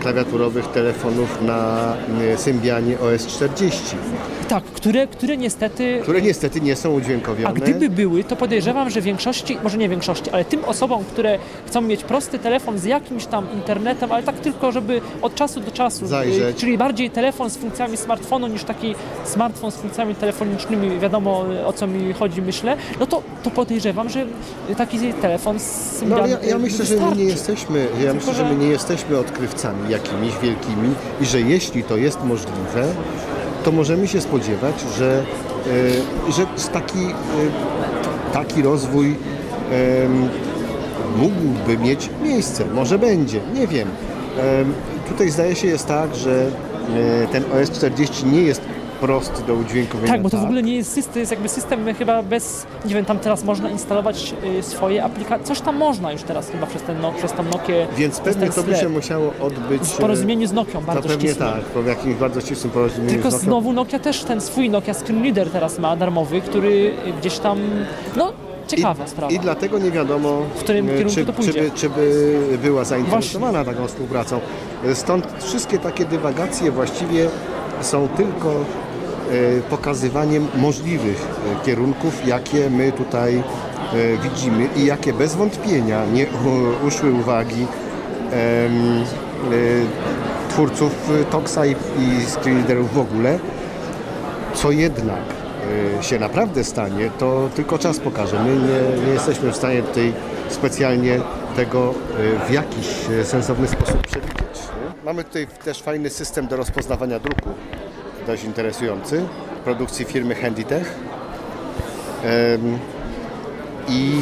klawiaturowych telefonów na e, Symbianie OS 40. Tak, które, które niestety... Które niestety nie są udźwiękowione. A gdyby były, to podejrzewam, że większości, może nie większości, ale tym osobom, które chcą mieć prosty telefon z jakimś tam internetem, ale tak tylko, żeby od czasu do czasu, Zajrzeć. czyli bardziej telefon z funkcjami smartfonu niż taki smartfon z funkcjami telefonicznymi, wiadomo o co mi chodzi, myślę, no to, to podejrzewam, że taki telefon z no, ja, ja myślę, że my nie jesteśmy, ja myślę, że my nie jesteśmy odkrywcami jakimiś wielkimi i że jeśli to jest możliwe, to możemy się spodziewać, że, e, że taki, e, taki rozwój mógłby mieć miejsce. Może będzie, nie wiem. Tutaj zdaje się jest tak, że e, ten OS 40 nie jest prosty do udźwiękowienia. Tak, bo to w ogóle nie jest system, to jest jakby system chyba bez, nie wiem, tam teraz można instalować y, swoje aplikacje, coś tam można już teraz chyba przez, ten, no, przez tą Nokię. Więc pewnie to by się musiało odbyć... W porozumieniu z Nokią no bardzo pewnie ścisłym. tak, po jakimś bardzo ścisłym porozumieniu Tylko z Nokią. znowu Nokia też ten swój Nokia Screen Reader teraz ma darmowy, który gdzieś tam, no ciekawa sprawa. I dlatego nie wiadomo, W którym e, kierunku czy, to pójdzie. Czy, by, czy by była zainteresowana taką współpracą. Stąd wszystkie takie dywagacje właściwie są tylko pokazywaniem możliwych e, kierunków, jakie my tutaj e, widzimy i jakie bez wątpienia nie uszły uwagi e, twórców e, Toxa i, i w ogóle. Co jednak się naprawdę stanie, to tylko czas pokaże. My nie, nie jesteśmy w stanie tutaj specjalnie tego w jakiś sensowny sposób przewidzieć. Mamy tutaj też fajny system do rozpoznawania druku, dość interesujący, produkcji firmy Handytech. I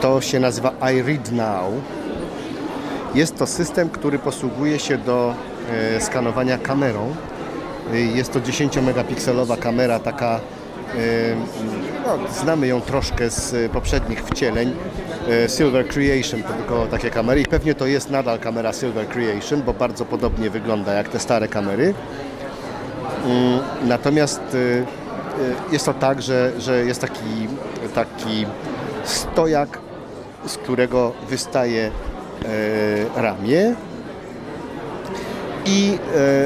to się nazywa I Read Now. Jest to system, który posługuje się do e, skanowania kamerą. Y, Jest to 10-megapikselowa kamera, taka, y, no, znamy ją troszkę z poprzednich wcieleń. Silver Creation tylko takie kamery i pewnie to jest nadal kamera Silver Creation, bo bardzo podobnie wygląda jak te stare kamery. Mm, Natomiast y, y, jest to tak, że, że jest taki, taki stojak, z którego wystaje e, ramię i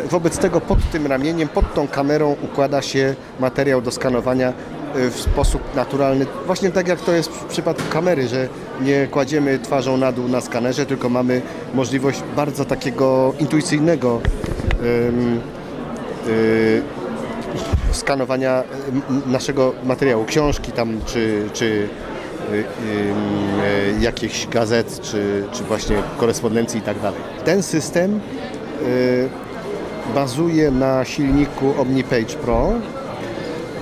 e, wobec tego pod tym ramieniem, pod tą kamerą układa się materiał do skanowania e, w sposób naturalny. Właśnie tak jak to jest w przypadku kamery, że nie kładziemy twarzą na dół na skanerze, tylko mamy możliwość bardzo takiego intuicyjnego skanowania m, naszego materiału, książki tam, czy, czy y, ym, y, jakichś gazet, czy, czy właśnie korespondencji i tak dalej. Ten system y, bazuje na silniku OmniPage Pro,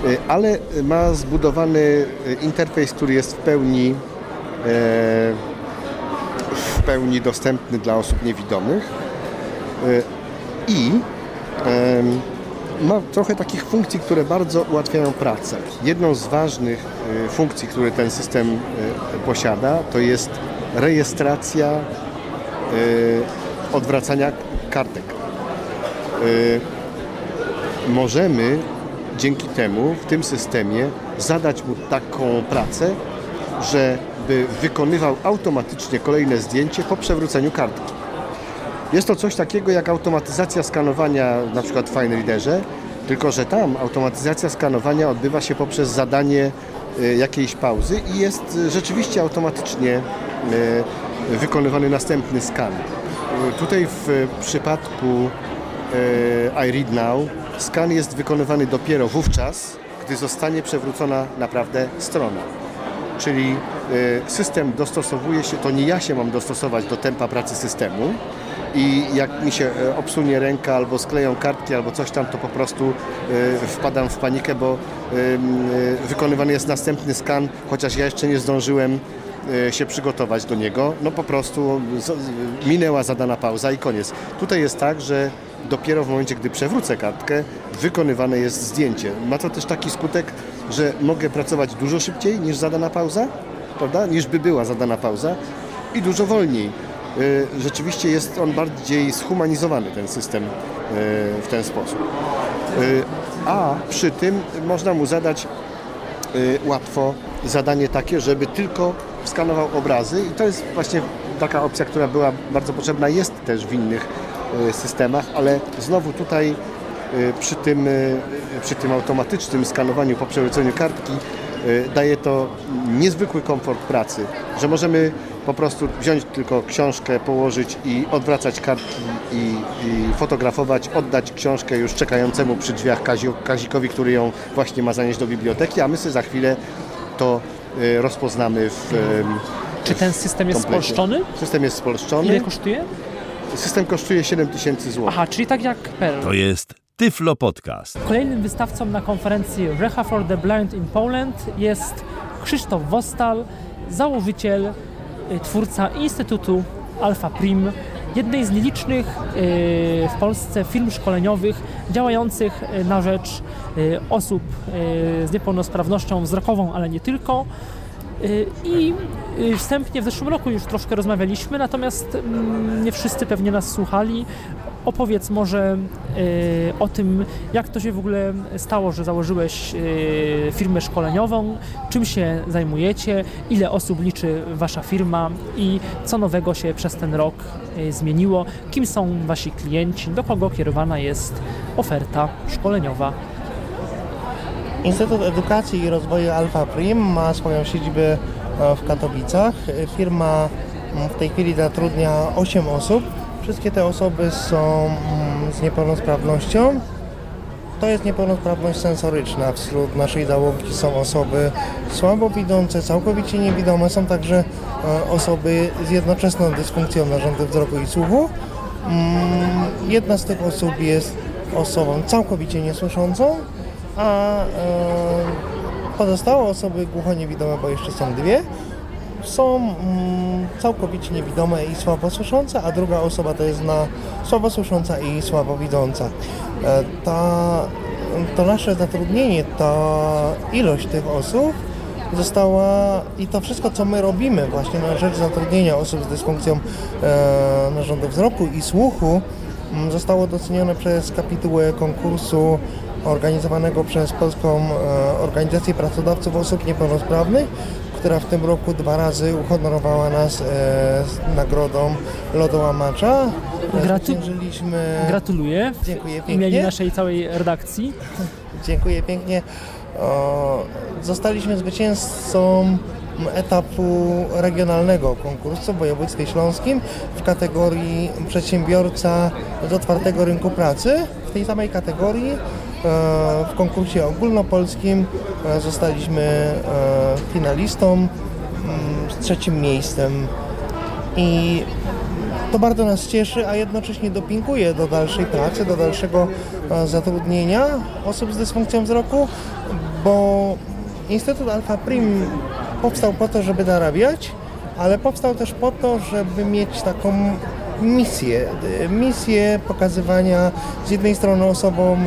y, ale ma zbudowany y, interfejs, który jest w pełni e, w pełni dostępny dla osób niewidomych y, i ma trochę takich funkcji, które bardzo ułatwiają pracę. Jedną z ważnych y, funkcji, które ten system y, posiada, to jest rejestracja y, odwracania kartek. Możemy dzięki temu w tym systemie zadać mu taką pracę, żeby wykonywał automatycznie kolejne zdjęcie po przewróceniu kartki. Jest to coś takiego jak automatyzacja skanowania na przykład w FineReaderze, tylko że tam automatyzacja skanowania odbywa się poprzez zadanie y, jakiejś pauzy i jest y, rzeczywiście automatycznie y, wykonywany następny skan. Tutaj w przypadku y, I Read Now skan jest wykonywany dopiero wówczas, gdy zostanie przewrócona naprawdę strona. Czyli system dostosowuje się, to nie ja się mam dostosować do tempa pracy systemu i jak mi się e, obsunie ręka albo skleją kartki albo coś tam, to po prostu y, wpadam w panikę, bo y, wykonywany jest następny skan, chociaż ja jeszcze nie zdążyłem się przygotować do niego. No po prostu minęła zadana pauza i koniec. Tutaj jest tak, że dopiero w momencie, gdy przewrócę kartkę, wykonywane jest zdjęcie. Ma to też taki skutek, że mogę pracować dużo szybciej niż zadana pauza, prawda? Niż by była zadana pauza i dużo wolniej. Y, Rzeczywiście jest on bardziej zhumanizowany, ten system y, w ten sposób. Y, A przy tym można mu zadać łatwo zadanie takie, żeby tylko skanował obrazy i to jest właśnie taka opcja, która była bardzo potrzebna, jest też w innych systemach, ale znowu tutaj przy tym, przy tym automatycznym skanowaniu po przewróceniu kartki daje to niezwykły komfort pracy, że możemy po prostu wziąć tylko książkę, położyć i odwracać kartki i, i fotografować, oddać książkę już czekającemu przy drzwiach Kazi, Kazikowi, który ją właśnie ma zanieść do biblioteki, a my sobie za chwilę to y, rozpoznamy w em, Czy ten system jest komplecie. spolszczony? System jest spolszczony. Ile kosztuje? System kosztuje 7 tysięcy złotych. Aha, czyli tak jak Perl. To jest Tyflo Podcast. Kolejnym wystawcą na konferencji Recha for the Blind in Poland jest Krzysztof Wostal, założyciel, y, twórca Instytutu Alpha Prim, jednej z nielicznych w Polsce firm szkoleniowych działających na rzecz osób z niepełnosprawnością wzrokową, ale nie tylko. I wstępnie w zeszłym roku już troszkę rozmawialiśmy, natomiast mm, nie wszyscy pewnie nas słuchali. Opowiedz może y, o tym, jak to się w ogóle stało, że założyłeś y, firmę szkoleniową, czym się zajmujecie, ile osób liczy Wasza firma i co nowego się przez ten rok y, zmieniło, kim są Wasi klienci, do kogo kierowana jest oferta szkoleniowa. Instytut Edukacji i Rozwoju Alfa Prim ma swoją siedzibę w Katowicach. Firma mm, w tej chwili zatrudnia 8 osób Wszystkie te osoby są mm, z niepełnosprawnością. To jest niepełnosprawność sensoryczna. Wśród naszej załogi są osoby słabowidzące, całkowicie niewidome. Są także e, osoby z jednoczesną dysfunkcją narządu wzroku i słuchu. Mm, jedna z tych osób jest osobą całkowicie niesłyszącą, a e, pozostałe osoby głuchoniewidome, bo jeszcze są dwie, są mm, całkowicie niewidome i słabosłyszące, a druga osoba to jest na słabosłysząca i słabowidząca. E, ta, to nasze zatrudnienie, ta ilość tych osób została i to wszystko, co my robimy właśnie na rzecz zatrudnienia osób z dysfunkcją e, narządu wzroku i słuchu, mm, zostało docenione przez kapitułę konkursu organizowanego przez Polską e, Organizację Pracodawców Osób Niepełnosprawnych, która w tym roku dwa razy uhonorowała nas e, z nagrodą lodołamacza. Gratu Gratuluję Dziękuję pięknie. w imieniu naszej całej redakcji. Dziękuję pięknie. O, zostaliśmy zwycięzcą etapu regionalnego konkursu w województwie śląskim w kategorii przedsiębiorca z otwartego rynku pracy. W tej samej kategorii e, w konkursie ogólnopolskim e, zostaliśmy e, finalistą mm, z trzecim miejscem. I to bardzo nas cieszy, a jednocześnie dopinguje do dalszej pracy, do dalszego zatrudnienia osób z dysfunkcją wzroku, bo Instytut Alfa Prim powstał po to, żeby zarabiać, ale powstał też po to, żeby mieć taką misję, misję pokazywania z jednej strony osobom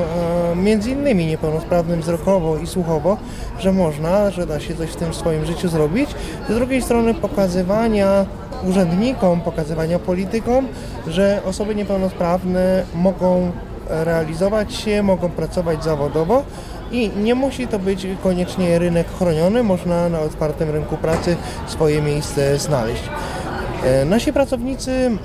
e, między innymi niepełnosprawnym wzrokowo i słuchowo, że można, że da się coś w tym swoim życiu zrobić, z drugiej strony pokazywania urzędnikom, pokazywania politykom, że osoby niepełnosprawne mogą realizować się, mogą pracować zawodowo, i nie musi to być koniecznie rynek chroniony, można na otwartym rynku pracy swoje miejsce znaleźć. E, nasi pracownicy mm,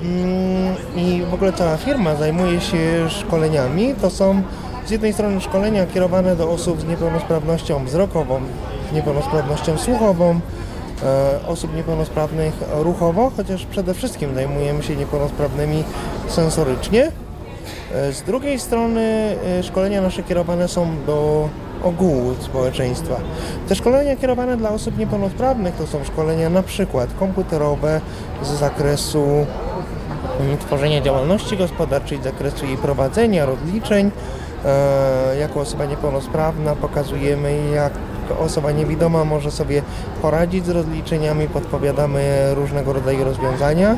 i w ogóle cała firma zajmuje się szkoleniami. To są z jednej strony szkolenia kierowane do osób z niepełnosprawnością wzrokową, niepełnosprawnością słuchową, e, osób niepełnosprawnych ruchowo, chociaż przede wszystkim zajmujemy się niepełnosprawnymi sensorycznie. E, z drugiej strony szkolenia nasze kierowane są do ogółu społeczeństwa. Te szkolenia kierowane dla osób niepełnosprawnych to są szkolenia na przykład komputerowe z zakresu mm, tworzenia działalności gospodarczej, z zakresu jej prowadzenia, rozliczeń. E, jako osoba niepełnosprawna pokazujemy, jak osoba niewidoma może sobie poradzić z rozliczeniami, podpowiadamy różnego rodzaju rozwiązania.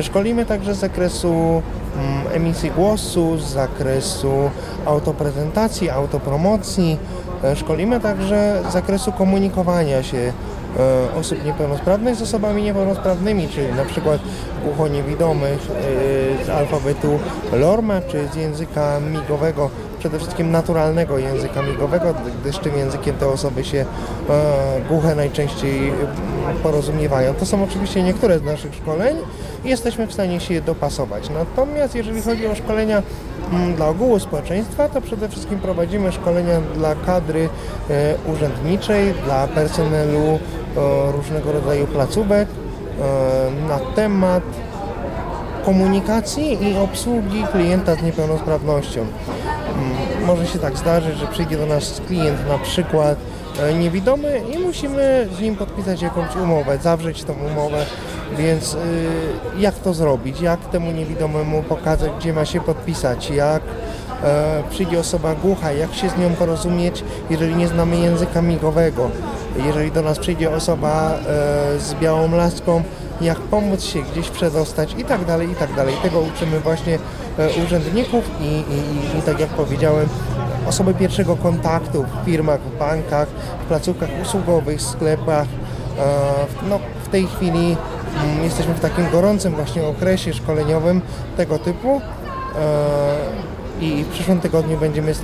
Szkolimy także z zakresu Mm, emisji głosu, z zakresu autoprezentacji, autopromocji. E, szkolimy także z zakresu komunikowania się e, osób niepełnosprawnych z osobami niepełnosprawnymi, czyli na przykład głuchoniewidomych e, z alfabetu Lorma czy z języka migowego, przede wszystkim naturalnego języka migowego, gdyż tym językiem te osoby się głuche najczęściej porozumiewają. To są oczywiście niektóre z naszych szkoleń i jesteśmy w stanie się dopasować. Natomiast jeżeli chodzi o szkolenia mm, dla ogółu społeczeństwa, to przede wszystkim prowadzimy szkolenia dla kadry e, urzędniczej, dla personelu e, różnego rodzaju placówek e, na temat komunikacji i obsługi klienta z niepełnosprawnością. Mm, może się tak zdarzyć, że przyjdzie do nas klient na przykład niewidomy i musimy z nim podpisać jakąś umowę, zawrzeć tą umowę więc y, jak to zrobić? Jak temu niewidomemu pokazać, gdzie ma się podpisać? Jak e, przyjdzie osoba głucha, jak się z nią porozumieć, jeżeli nie znamy języka migowego? Jeżeli do nas przyjdzie osoba e, z białą laską, jak pomóc się gdzieś przedostać i tak dalej, i tak dalej. Tego uczymy właśnie e, urzędników i, i, i, tak jak powiedziałem, osoby pierwszego kontaktu w firmach, w bankach, w placówkach usługowych, sklepach. No, w tej chwili jesteśmy w takim gorącym właśnie okresie szkoleniowym tego typu. E, i w przyszłym tygodniu będziemy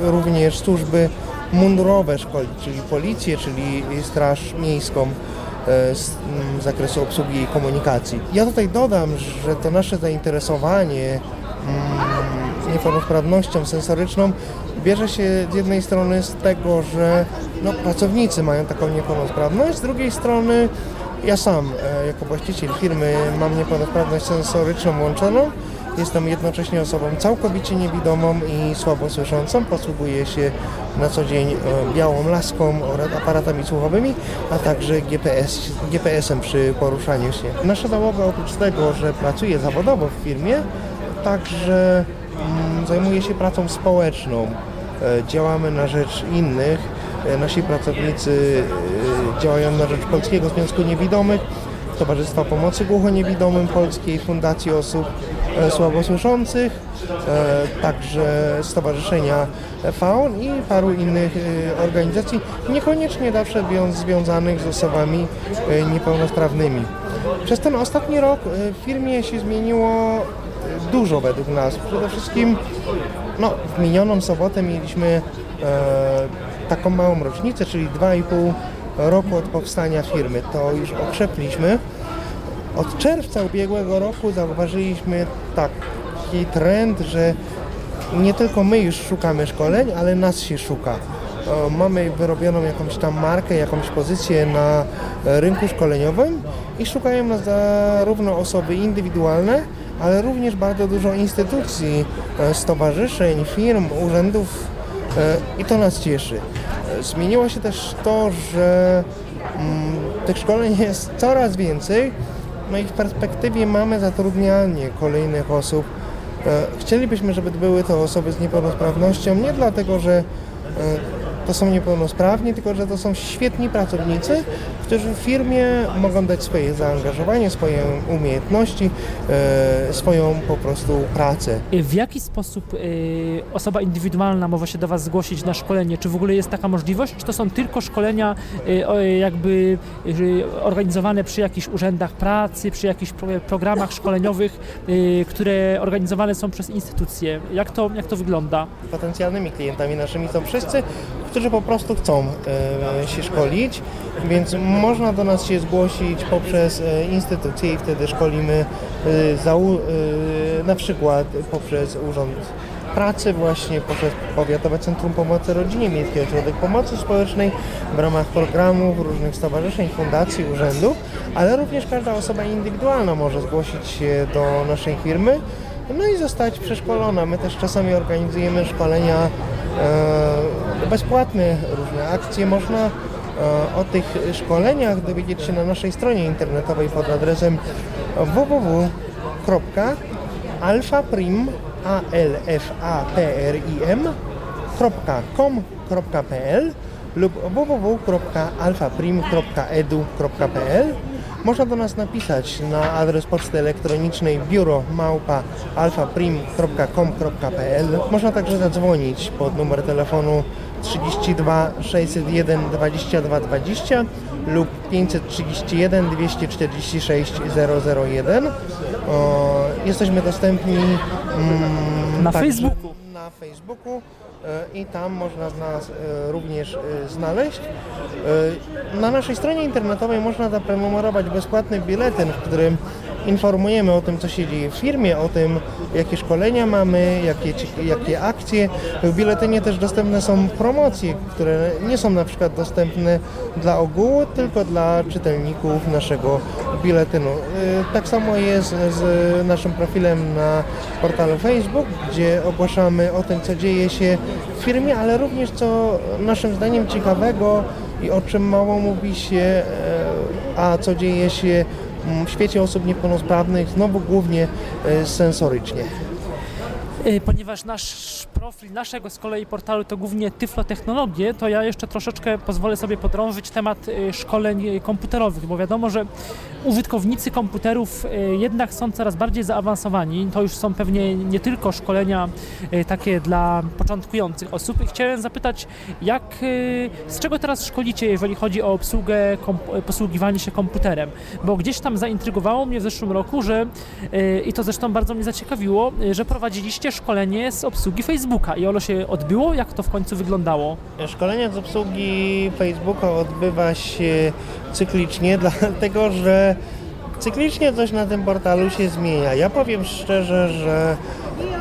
również służby mundurowe szkolić, czyli policję, czyli Straż Miejską e, z mm, zakresu obsługi i komunikacji. Ja tutaj dodam, że to nasze zainteresowanie mm, niepełnosprawnością sensoryczną bierze się z jednej strony z tego, że no, pracownicy mają taką niepełnosprawność, z drugiej strony ja sam e, jako właściciel firmy mam niepełnosprawność sensoryczną włączoną. Jestem jednocześnie osobą całkowicie niewidomą i słabo słyszącą. Posługuję się na co dzień e, białą laską oraz aparatami słuchowymi, a także GPS, GPS-em przy poruszaniu się. Nasza załoga oprócz tego, że pracuje zawodowo w firmie, także mm, zajmuje się pracą społeczną. E, Działamy na rzecz innych. Nasi pracownicy działają na rzecz Polskiego Związku Niewidomych, Towarzystwa Pomocy Głuchoniewidomym Polskiej, Fundacji Osób e, Słabosłyszących, e, także Stowarzyszenia FAON i paru innych e, organizacji, niekoniecznie zawsze wią- związanych z osobami niepełnosprawnymi. Przez ten ostatni rok w firmie się zmieniło dużo według nas. Przede wszystkim no, w minioną sobotę mieliśmy e, taką małą rocznicę, czyli 2,5 roku od powstania firmy. To już okrzepliśmy. Od czerwca ubiegłego roku zauważyliśmy taki trend, że nie tylko my już szukamy szkoleń, ale nas się szuka. Mamy wyrobioną jakąś tam markę, jakąś pozycję na rynku szkoleniowym i szukają nas zarówno osoby indywidualne, ale również bardzo dużo instytucji, e, stowarzyszeń, firm, urzędów i to nas cieszy. E, Zmieniło się też to, że mm, tych szkoleń jest coraz więcej, no i w perspektywie mamy zatrudnianie kolejnych osób. E, Chcielibyśmy, żeby były to osoby z niepełnosprawnością, nie dlatego, że e, to są niepełnosprawni, tylko że to są świetni pracownicy, którzy w firmie mogą dać swoje zaangażowanie, swoje umiejętności, e, swoją po prostu pracę. W jaki sposób y, osoba indywidualna może się do Was zgłosić na szkolenie? Czy w ogóle jest taka możliwość? Czy to są tylko szkolenia o, jakby organizowane przy jakichś urzędach pracy, przy jakichś pro, programach szkoleniowych, które organizowane są przez instytucje? Jak to, jak to wygląda? Potencjalnymi klientami naszymi są wszyscy, którzy po prostu chcą e, się szkolić, więc można do nas się zgłosić poprzez e, instytucje i wtedy szkolimy e, zau, e, na przykład poprzez Urząd Pracy właśnie, poprzez Powiatowe Centrum Pomocy Rodzinie, Miejski Ośrodek Pomocy Społecznej w ramach programów różnych stowarzyszeń, fundacji, urzędów, ale również każda osoba indywidualna może zgłosić się do naszej firmy no i zostać przeszkolona. My też czasami organizujemy szkolenia e, bezpłatne, różne akcje. Można e, o tych szkoleniach dowiedzieć się na naszej stronie internetowej pod adresem www.alfaprim a l f a p r i m .com.pl lub www.alfaprim.edu.pl Można do nas napisać na adres poczty elektronicznej biuro małpa alfaprim.com.pl Można także zadzwonić pod numer telefonu 32 601 22 20 lub 531 246 001. O, jesteśmy dostępni mm, Na także Facebooku. Na Facebooku i tam można nas e, również e, znaleźć. E, Na naszej stronie internetowej można zaprenumerować bezpłatny biletyn, w którym informujemy o tym, co się dzieje w firmie, o tym, jakie szkolenia mamy, jakie, jakie akcje. W biletynie też dostępne są promocje, które nie są na przykład dostępne dla ogółu, tylko dla czytelników naszego biletynu. Y, Tak samo jest z naszym profilem na portalu Facebook, gdzie ogłaszamy o tym, co dzieje się w firmie, ale również co naszym zdaniem ciekawego i o czym mało mówi się, e, a co dzieje się w świecie osób niepełnosprawnych, znowu głównie e, sensorycznie. Y, Ponieważ nasz profil naszego z kolei portalu to głównie tyflotechnologie, to ja jeszcze troszeczkę pozwolę sobie podrążyć temat y, szkoleń y, komputerowych, bo wiadomo, że użytkownicy komputerów jednak są coraz bardziej zaawansowani. To już są pewnie nie tylko szkolenia takie dla początkujących osób. I chciałem zapytać, jak, z czego teraz szkolicie, jeżeli chodzi o obsługę, posługiwanie się komputerem? Bo gdzieś tam zaintrygowało mnie w zeszłym roku, że i to zresztą bardzo mnie zaciekawiło, że prowadziliście szkolenie z obsługi Facebooka i ono się odbyło? Jak to w końcu wyglądało? Szkolenie z obsługi Facebooka odbywa się cyklicznie, dlatego że cyklicznie coś na tym portalu się zmienia. Ja powiem szczerze, że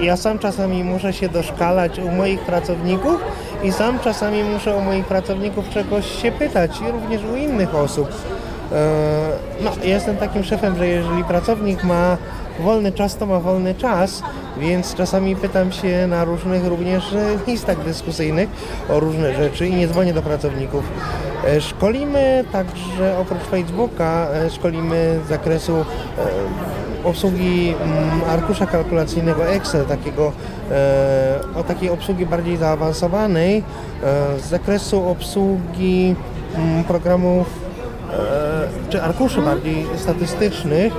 ja sam czasami muszę się doszkalać u moich pracowników i sam czasami muszę u moich pracowników czegoś się pytać i również u innych osób. E, No, jestem takim szefem, że jeżeli pracownik ma wolny czas, to ma wolny czas, więc czasami pytam się na różnych również e, listach dyskusyjnych o różne rzeczy i nie dzwonię do pracowników. E, Szkolimy także oprócz Facebooka, e, szkolimy z zakresu obsługi mm, arkusza kalkulacyjnego Excel, takiego, o takiej obsługi bardziej zaawansowanej, z zakresu obsługi mm, programów czy arkuszy bardziej statystycznych,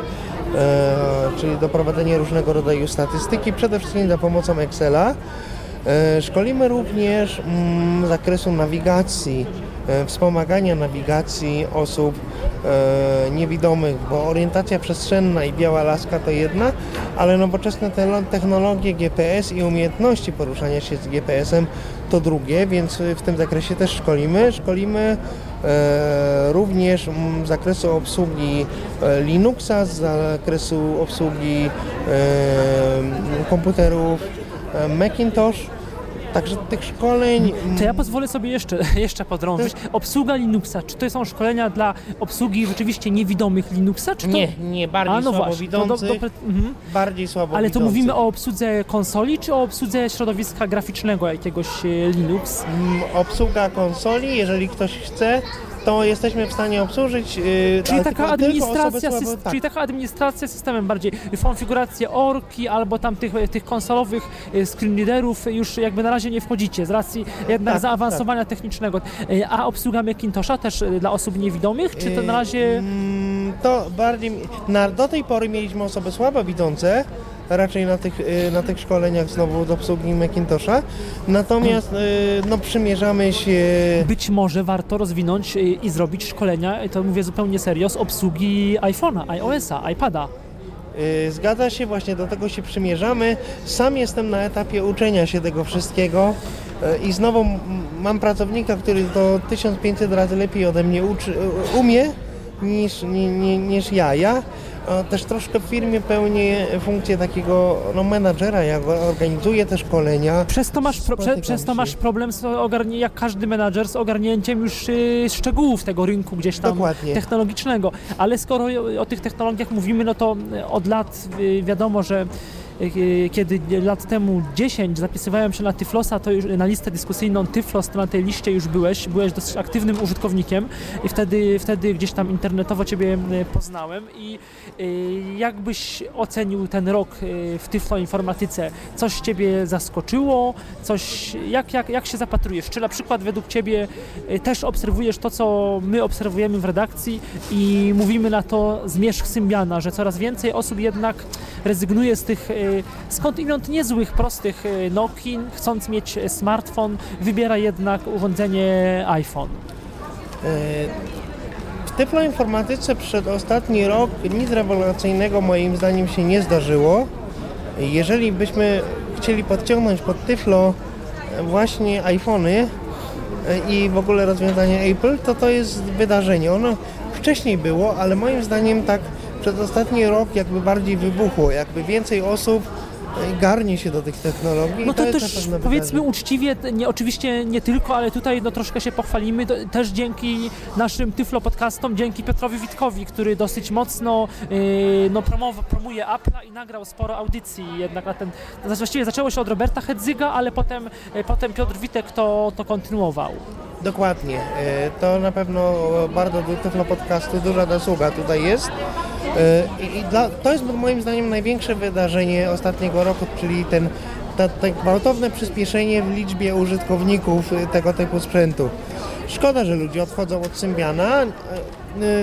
czyli do prowadzenia różnego rodzaju statystyki, przede wszystkim za pomocą Excela. E, Szkolimy również mm, z zakresu nawigacji, e, wspomagania nawigacji osób e, niewidomych, bo orientacja przestrzenna i biała laska to jedna, ale nowoczesne te- technologie GPS i umiejętności poruszania się z GPS-em to drugie, więc w tym zakresie też szkolimy. Szkolimy e, również mm, z zakresu obsługi e, Linuxa, z zakresu obsługi e, komputerów e, Macintosh. Także tych szkoleń. To ja pozwolę sobie jeszcze, jeszcze podrążyć. Obsługa Linuxa, czy to są szkolenia dla obsługi rzeczywiście niewidomych Linuxa, czy to... Nie, nie, bardziej A, no słabowidzących. do, do, mhm. Bardziej słabo Ale to mówimy o obsłudze konsoli, czy o obsłudze środowiska graficznego jakiegoś e, Linux? Mm, Obsługa konsoli, jeżeli ktoś chce, to jesteśmy w stanie obsłużyć. yy, Czyli taka, administracja, słabe- tak. czyli taka administracja systemem bardziej, konfigurację orki albo tam tych, tych konsolowych e, screenreaderów już jakby na razie nie wchodzicie z racji jednak Tak, zaawansowania technicznego. E, A obsługa Macintosha też e, dla osób niewidomych, czy to na razie... Mm, To bardziej. Na, do tej pory mieliśmy osoby słabowidzące, raczej na tych, y, na tych szkoleniach znowu do obsługi Macintosha. Natomiast y, no, przymierzamy się. Być może warto rozwinąć y, i zrobić szkolenia, to mówię zupełnie serio, z obsługi iPhone'a, iOS-a, iPada. Zgadza się, właśnie do tego się przymierzamy. Sam jestem na etapie uczenia się tego wszystkiego i znowu mam pracownika, który to 1500 razy lepiej ode mnie uczy, umie niż, ni, ni, niż ja. Ja też troszkę w firmie pełnię funkcję takiego no, menadżera, ja go- organizuję te szkolenia. Przez to masz, pro, prze, przez to masz problem, z ogarnie, jak każdy menadżer, z ogarnięciem już y, szczegółów tego rynku gdzieś tam Dokładnie. technologicznego. Ale skoro o, tych technologiach mówimy, no to y, od lat y, wiadomo, że y, kiedy lat temu 10 zapisywałem się na Tyflosa, to już na listę dyskusyjną Tyflos, to na tej liście już byłeś, byłeś dosyć aktywnym użytkownikiem i wtedy, wtedy gdzieś tam internetowo Ciebie y, poznałem i y, jakbyś ocenił ten rok y, w Tyflo Informatyce? Coś Ciebie zaskoczyło? Coś, jak, jak, jak się zapatrujesz? Czy na przykład według Ciebie y, też obserwujesz to, co my obserwujemy w redakcji i mówimy na to zmierzch Symbiana, że coraz więcej osób jednak rezygnuje z tych y, skądinąd niezłych, prostych Nokii, chcąc mieć smartfon, wybiera jednak urządzenie iPhone. W tyfloinformatyce przed ostatni rok nic rewelacyjnego moim zdaniem się nie zdarzyło. Jeżeli byśmy chcieli podciągnąć pod tyflo właśnie iPhony i w ogóle rozwiązania Apple, to to jest wydarzenie. Ono wcześniej było, ale moim zdaniem tak przez ostatni rok jakby bardziej wybuchło, jakby więcej osób garnie się do tych technologii. No to, jest też powiedzmy wydarzenie. uczciwie, nie, oczywiście nie tylko, ale tutaj no, troszkę się pochwalimy, to, też dzięki naszym Tyflo podcastom, dzięki Piotrowi Witkowi, który dosyć mocno yy, no, promowa, promuje Apple'a i nagrał sporo audycji jednak na ten, no, właściwie zaczęło się od Roberta Hedzyga, ale potem, yy, potem Piotr Witek to, to kontynuował. Dokładnie. E, To na pewno bardzo do Tyflo Podcastu duża zasługa tutaj jest. E, I dla, to jest moim zdaniem największe wydarzenie ostatniego roku, czyli ten te gwałtowne przyspieszenie w liczbie użytkowników y, tego typu sprzętu. Szkoda, że ludzie odchodzą od Symbiana. Y,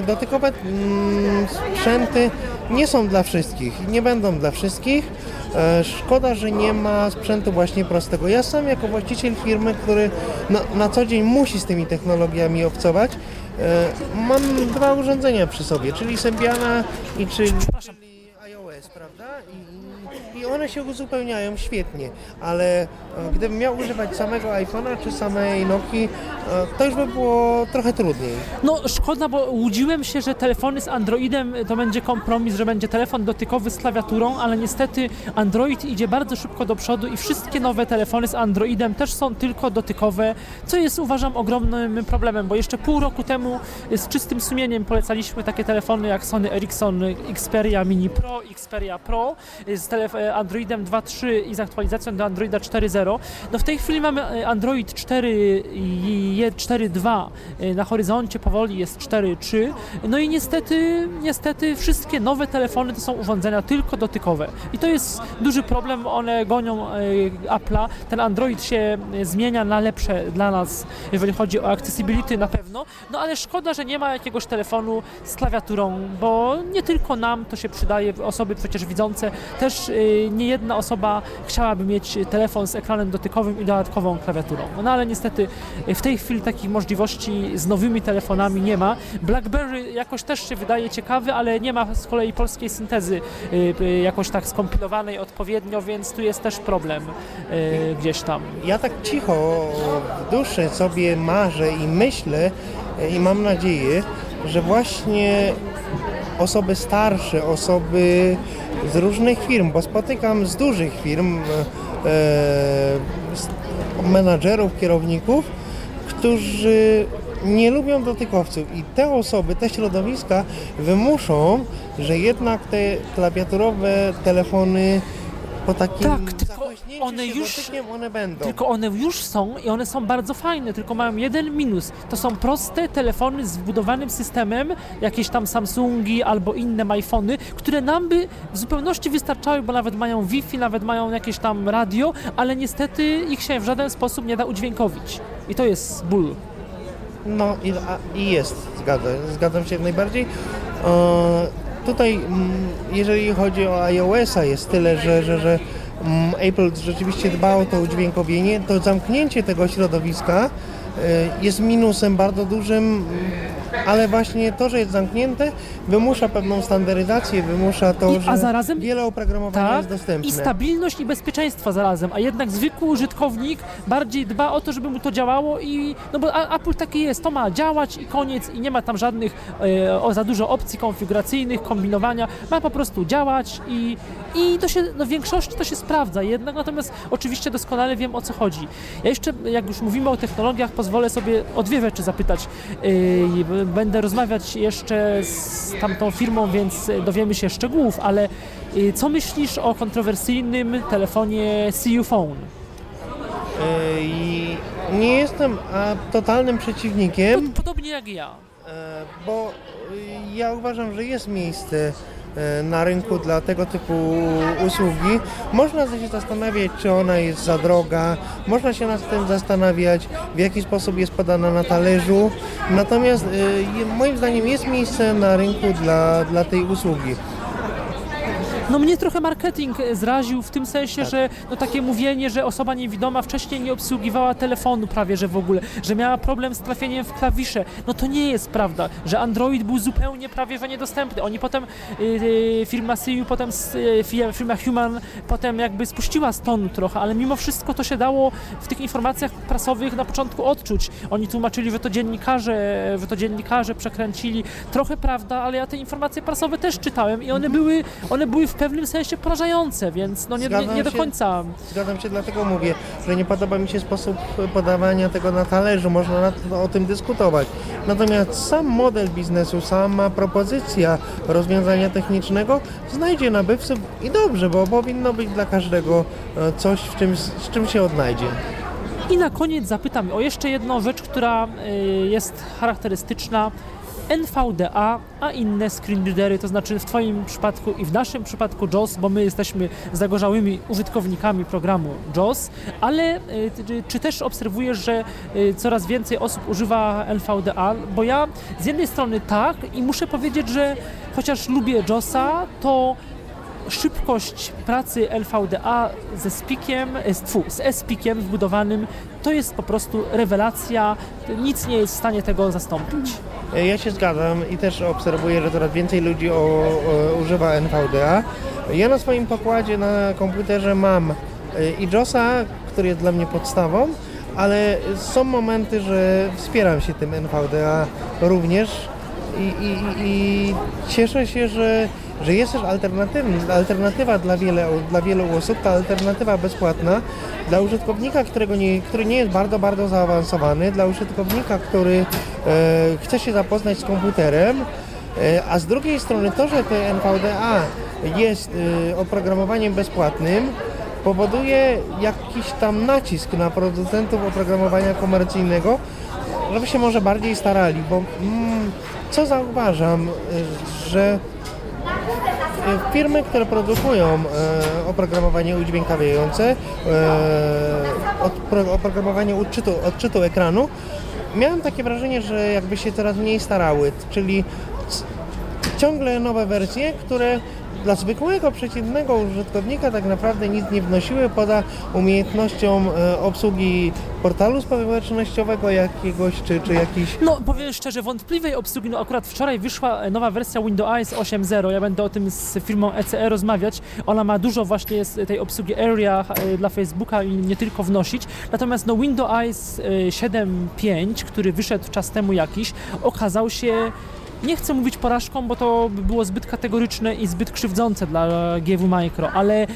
Dotykowe mm, sprzęty nie są dla wszystkich, nie będą dla wszystkich. E, Szkoda, że nie ma sprzętu właśnie prostego. Ja sam jako właściciel firmy, który na, na co dzień musi z tymi technologiami obcować, e, mam dwa urządzenia przy sobie, czyli Symbiana i czyli, czyli iOS, prawda? I, I one się uzupełniają świetnie, ale e, gdybym miał używać samego iPhone'a czy samej Nokii, e, to już by było trochę trudniej. No szkoda, bo łudziłem się, że telefony z Androidem to będzie kompromis, że będzie telefon dotykowy z klawiaturą, ale niestety Android idzie bardzo szybko do przodu i wszystkie nowe telefony z Androidem też są tylko dotykowe, co jest uważam ogromnym problemem, bo jeszcze pół roku temu z czystym sumieniem polecaliśmy takie telefony jak Sony Ericsson Xperia Mini Pro, Xperia Pro z Androidem 2.3 i z aktualizacją do Androida 4.0. No w tej chwili mamy e, Android 4 i je- 4.2 e, na horyzoncie, powoli jest 4.3. No i niestety, niestety wszystkie nowe telefony to są urządzenia tylko dotykowe. I to jest duży problem, one gonią e, Apple'a. Ten Android się zmienia na lepsze dla nas, jeżeli chodzi o accessibility na pewno. No ale szkoda, że nie ma jakiegoś telefonu z klawiaturą, bo nie tylko nam to się przydaje, osoby przecież widzące, też nie jedna osoba chciałaby mieć telefon z ekranem dotykowym i dodatkową klawiaturą. No ale niestety y, w tej chwili takich możliwości z nowymi telefonami nie ma. BlackBerry jakoś też się wydaje ciekawy, ale nie ma z kolei polskiej syntezy y, y, jakoś tak skompilowanej odpowiednio, więc tu jest też problem gdzieś tam. Ja tak cicho w duszy sobie marzę i myślę e, i mam nadzieję, że właśnie osoby starsze, osoby z różnych firm, bo spotykam z dużych firm e, z menadżerów, kierowników, którzy nie lubią dotykowców i te osoby, te środowiska wymuszą, że jednak te klawiaturowe telefony po takim Tak, one już- dotykiem one będą. Tylko one już są i one są bardzo fajne, tylko mają jeden minus. To są proste telefony z wbudowanym systemem, jakieś tam Samsungi albo inne iPhony, które nam by w zupełności wystarczały, bo nawet mają Wi-Fi, nawet mają jakieś tam radio, ale niestety ich się w żaden sposób nie da udźwiękowić. I to jest ból. No i, a, i jest, zgadzam, zgadzam się jak najbardziej. E, tutaj, mm, jeżeli chodzi o iOS-a, jest tyle, że, że, że Apple rzeczywiście dba o to udźwiękowienie, to zamknięcie tego środowiska e, jest minusem bardzo dużym, mm, ale właśnie to, że jest zamknięte, wymusza pewną standaryzację, wymusza to, I- że zarazem- wiele oprogramowania Tak, jest dostępne. i stabilność i bezpieczeństwo zarazem, a jednak zwykły użytkownik bardziej dba o to, żeby mu to działało i no bo Apple taki jest, to ma działać i koniec i nie ma tam żadnych e, o, za dużo opcji konfiguracyjnych, kombinowania, ma po prostu działać i, i to się, no w większości to się sprawdza jednak, natomiast oczywiście doskonale wiem o co chodzi. Ja jeszcze, jak już mówimy o technologiach, pozwolę sobie o dwie rzeczy zapytać. Yy, Będę rozmawiać jeszcze z tamtą firmą, więc dowiemy się szczegółów, ale yy, co myślisz o kontrowersyjnym telefonie CU Phone? I nie jestem a, totalnym przeciwnikiem. Pod- Podobnie jak ja. E, Bo y, ja uważam, że jest miejsce na rynku dla tego typu usługi. Można się zastanawiać, czy ona jest za droga, można się nad tym zastanawiać, w jaki sposób jest podana na talerzu. Natomiast e, moim zdaniem jest miejsce na rynku dla, dla tej usługi. No mnie trochę marketing e, zraził w tym sensie, że no takie mówienie, że osoba niewidoma wcześniej nie obsługiwała telefonu prawie, że w ogóle, że miała problem z trafieniem w klawisze. No to nie jest prawda, że Android był zupełnie prawie, że niedostępny. Oni potem, y, y, firma CU, potem y, fi- firma Human potem jakby spuściła z tonu trochę, ale mimo wszystko to się dało w tych informacjach prasowych na początku odczuć. Oni tłumaczyli, że to dziennikarze, że to dziennikarze przekręcili. Trochę prawda, ale ja te informacje prasowe też czytałem i one były, one były w pewnym sensie porażające, więc no nie, nie, nie do się. końca. Zgadzam się, dlatego mówię, że nie podoba mi się sposób podawania tego na talerzu, można na, no, o tym dyskutować. Natomiast sam model biznesu, sama propozycja rozwiązania technicznego znajdzie nabywców i dobrze, bo powinno być dla każdego e, coś, w czym, z czym się odnajdzie. I na koniec zapytam o jeszcze jedną rzecz, która y, jest charakterystyczna. NVDA, a inne screen to znaczy w Twoim przypadku i w naszym przypadku JOS, bo my jesteśmy zagorzałymi użytkownikami programu JOS, ale ty- czy też obserwujesz, że y, coraz więcej osób używa NVDA? Bo ja z jednej strony tak i muszę powiedzieć, że chociaż lubię JOSa, to szybkość pracy LVDA ze spikiem, e, z- tfu, S-pikiem wbudowanym, to jest po prostu rewelacja. Nic nie jest w stanie tego zastąpić. Ja się zgadzam i też obserwuję, że coraz więcej ludzi o, o, używa NVDA. Ja na swoim pokładzie na komputerze mam y, i JOSa, który jest dla mnie podstawą, ale są momenty, że wspieram się tym NVDA również i, i, i- cieszę się, że, że jest też alternatywa dla, wiele, dla wielu osób, ta alternatywa bezpłatna dla użytkownika, którego nie, który nie jest bardzo, bardzo zaawansowany, dla użytkownika, który e, chce się zapoznać z komputerem, e, a z drugiej strony to, że te NVDA jest e, oprogramowaniem bezpłatnym, powoduje jakiś tam nacisk na producentów oprogramowania komercyjnego, żeby się może bardziej starali, bo co zauważam, y, że y, firmy, które produkują e, oprogramowanie udźwiękawiające, oprogramowanie odczytu, odczytu ekranu, miałem takie wrażenie, że jakby się coraz mniej starały, czyli ciągle nowe wersje, które dla zwykłego, przeciętnego użytkownika tak naprawdę nic nie wnosiły poza umiejętnością e, obsługi portalu społecznościowego jakiegoś, czy, czy jakiś No, powiem szczerze, wątpliwej obsługi, no akurat wczoraj wyszła e, nowa wersja Windows 8.0, ja będę o tym z firmą ECE rozmawiać, ona ma dużo właśnie z tej obsługi Area e, dla Facebooka i nie tylko wnosić, natomiast no Windows e, 7.5, który wyszedł czas temu jakiś, okazał się nie chcę mówić porażką, bo to by było zbyt kategoryczne i zbyt krzywdzące dla GW Micro, ale y,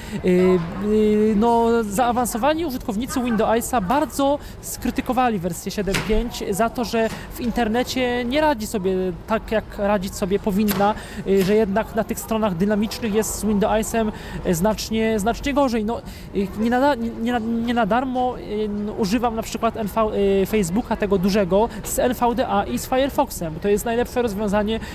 y, no, zaawansowani użytkownicy Windowsa bardzo skrytykowali wersję 7.5 za to, że w internecie nie radzi sobie tak, jak radzić sobie powinna, y, że jednak na tych stronach dynamicznych jest z Windowsem znacznie, znacznie gorzej. No, nie, na, nie, nie na darmo używam na przykład NV, Facebooka tego dużego z NVDA i z Firefoxem. To jest najlepsze rozwiązanie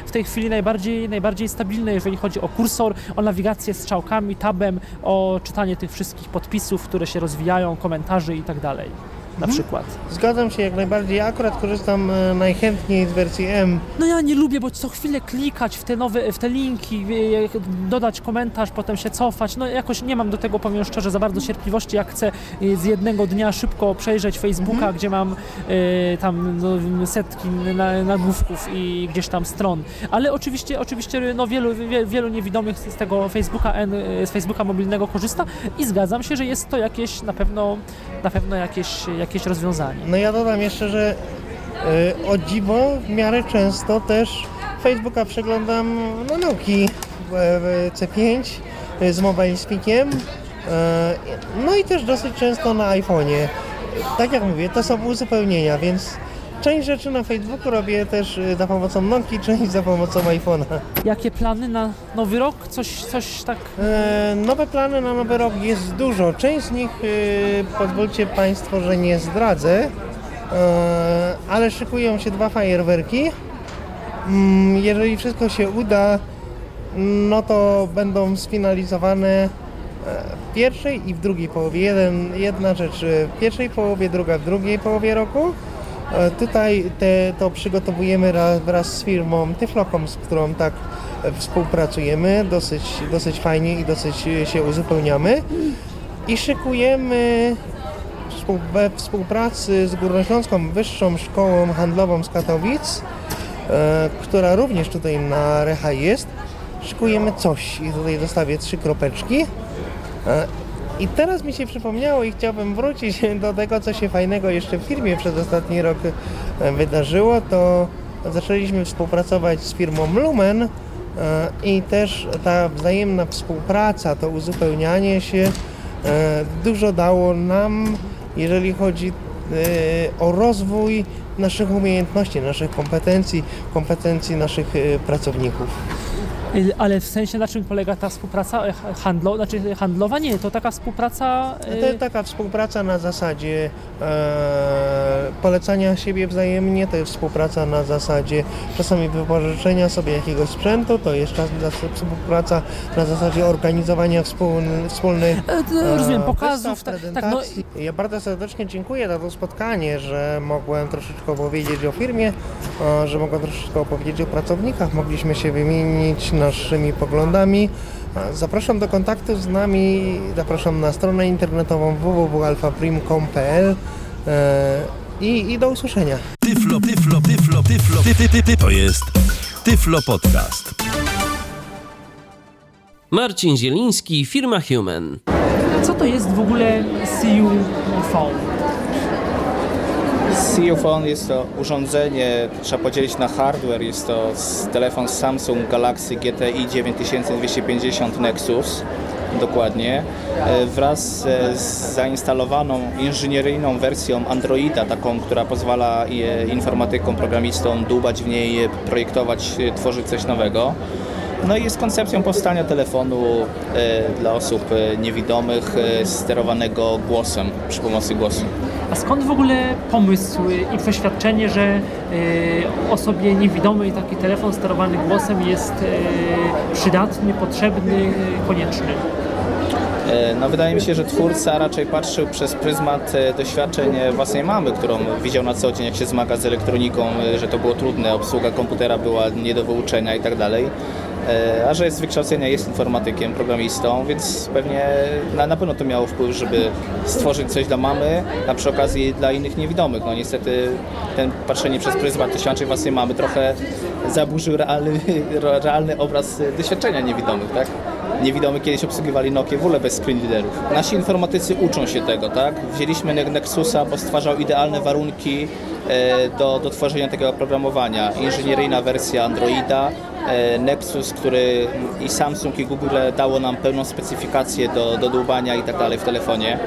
w tej chwili najbardziej, najbardziej stabilne, jeżeli chodzi o kursor, o nawigację strzałkami, tabem, o czytanie tych wszystkich podpisów, które się rozwijają, komentarzy i tak. Na przykład. Zgadzam się jak najbardziej. Ja akurat korzystam e, najchętniej z wersji M. No ja nie lubię, bo co chwilę klikać w te nowe, w te linki, wie- dodać komentarz, potem się cofać. No jakoś nie mam do tego, powiem szczerze, za bardzo cierpliwości. Jak chcę y, z jednego dnia szybko przejrzeć Facebooka, gdzie mam y, tam no, setki na- nagłówków i gdzieś tam stron. Ale oczywiście, oczywiście no, wielu, wie, wielu niewidomych z tego Facebooka, N, z Facebooka mobilnego korzysta i zgadzam się, że jest to jakieś na pewno, na pewno jakieś, jakieś rozwiązanie. No ja dodam jeszcze, że e, o dziwo w miarę często też Facebooka przeglądam na Nokii w, w C5 e, z Mobile Speakiem. E, no i też dosyć często na iPhone'ie. Tak jak mówię, to są uzupełnienia, więc część rzeczy na Facebooku robię też e, za pomocą Nokii, część za pomocą iPhone'a. Jakie plany na nowy rok? Coś, coś tak E, Nowe plany na nowy rok jest dużo. Część z nich e, pozwólcie Państwo, że nie zdradzę, e, ale szykują się dwa fajerwerki. Mm, Jeżeli wszystko się uda, no to będą sfinalizowane e, w pierwszej i w drugiej połowie. Jeden, jedna rzecz e, w pierwszej połowie, druga w drugiej połowie roku. E, Tutaj te, to przygotowujemy raz, wraz z firmą Tyflocom, z którą tak e, współpracujemy dosyć, dosyć fajnie i dosyć e, się uzupełniamy. I szykujemy we współpracy z Górnośląską Wyższą Szkołą Handlową z Katowic, e, która również tutaj na Recha jest. Szykujemy coś i tutaj dostawię trzy kropeczki. I teraz mi się przypomniało i chciałbym wrócić do tego, co się fajnego jeszcze w firmie przez ostatni rok e, wydarzyło, to zaczęliśmy współpracować z firmą Lumen e, i też ta wzajemna współpraca, to uzupełnianie się e, dużo dało nam, jeżeli chodzi o rozwój naszych umiejętności, naszych kompetencji, kompetencji naszych pracowników. Y, Ale w sensie na czym polega ta współpraca e, ha- handlo, znaczy handlowa? Nie, to taka współpraca. y, To jest taka współpraca na zasadzie e, polecania siebie wzajemnie, to jest współpraca na zasadzie czasami wypożyczenia sobie jakiegoś sprzętu, to jest czas na współpraca na zasadzie organizowania wspólny, wspólnych e, rozumiem, e, pokazów. Tak, tak, no. Ja bardzo serdecznie dziękuję za to spotkanie, że mogłem troszeczkę opowiedzieć o firmie, e, że mogłem troszeczkę opowiedzieć o pracownikach, mogliśmy się wymienić naszymi poglądami. Zapraszam do kontaktu z nami, zapraszam na stronę internetową www.alfaprim.com.pl e, i, i do usłyszenia. Tyflo, tyflo, tyflo, tyflo, ty, ty, ty, ty. To jest Tyflo Podcast. Marcin Zieliński, firma Human. co to jest w ogóle CU Phone jest to urządzenie, trzeba podzielić na hardware, jest to telefon Samsung Galaxy GTI 9250 Nexus, dokładnie, e, wraz e, z zainstalowaną inżynieryjną wersją Androida, taką, która pozwala e, informatykom, programistom dłubać w niej, projektować, tworzyć coś nowego. No i jest koncepcją powstania telefonu e, dla osób e, niewidomych, e, sterowanego głosem, przy pomocy głosu. A skąd w ogóle pomysł i przeświadczenie, że osobie niewidomej taki telefon sterowany głosem jest przydatny, potrzebny, konieczny? E, No wydaje mi się, że twórca raczej patrzył przez pryzmat e, doświadczeń e, własnej mamy, którą widział na co dzień, jak się zmaga z elektroniką, że to było trudne, obsługa komputera była nie do wyuczenia i tak dalej. A że jest z wykształcenia, jest informatykiem, programistą, więc pewnie na, na pewno to miało wpływ, żeby stworzyć coś dla mamy, a przy okazji dla innych niewidomych. No niestety ten patrzenie przez pryzmat doświadczeń własnej mamy trochę zaburzył realny, realny obraz doświadczenia niewidomych, tak? Niewidomy kiedyś obsługiwali Nokia w ogóle bez screen readerów. Nasi informatycy uczą się tego, tak? Wzięliśmy Ne- Nexusa, bo stwarzał idealne warunki e, do, do tworzenia tego oprogramowania. Inżynieryjna wersja Androida, e, Nexus, który i Samsung i Google dało nam pełną specyfikację do, do dłubania i tak dalej w telefonie.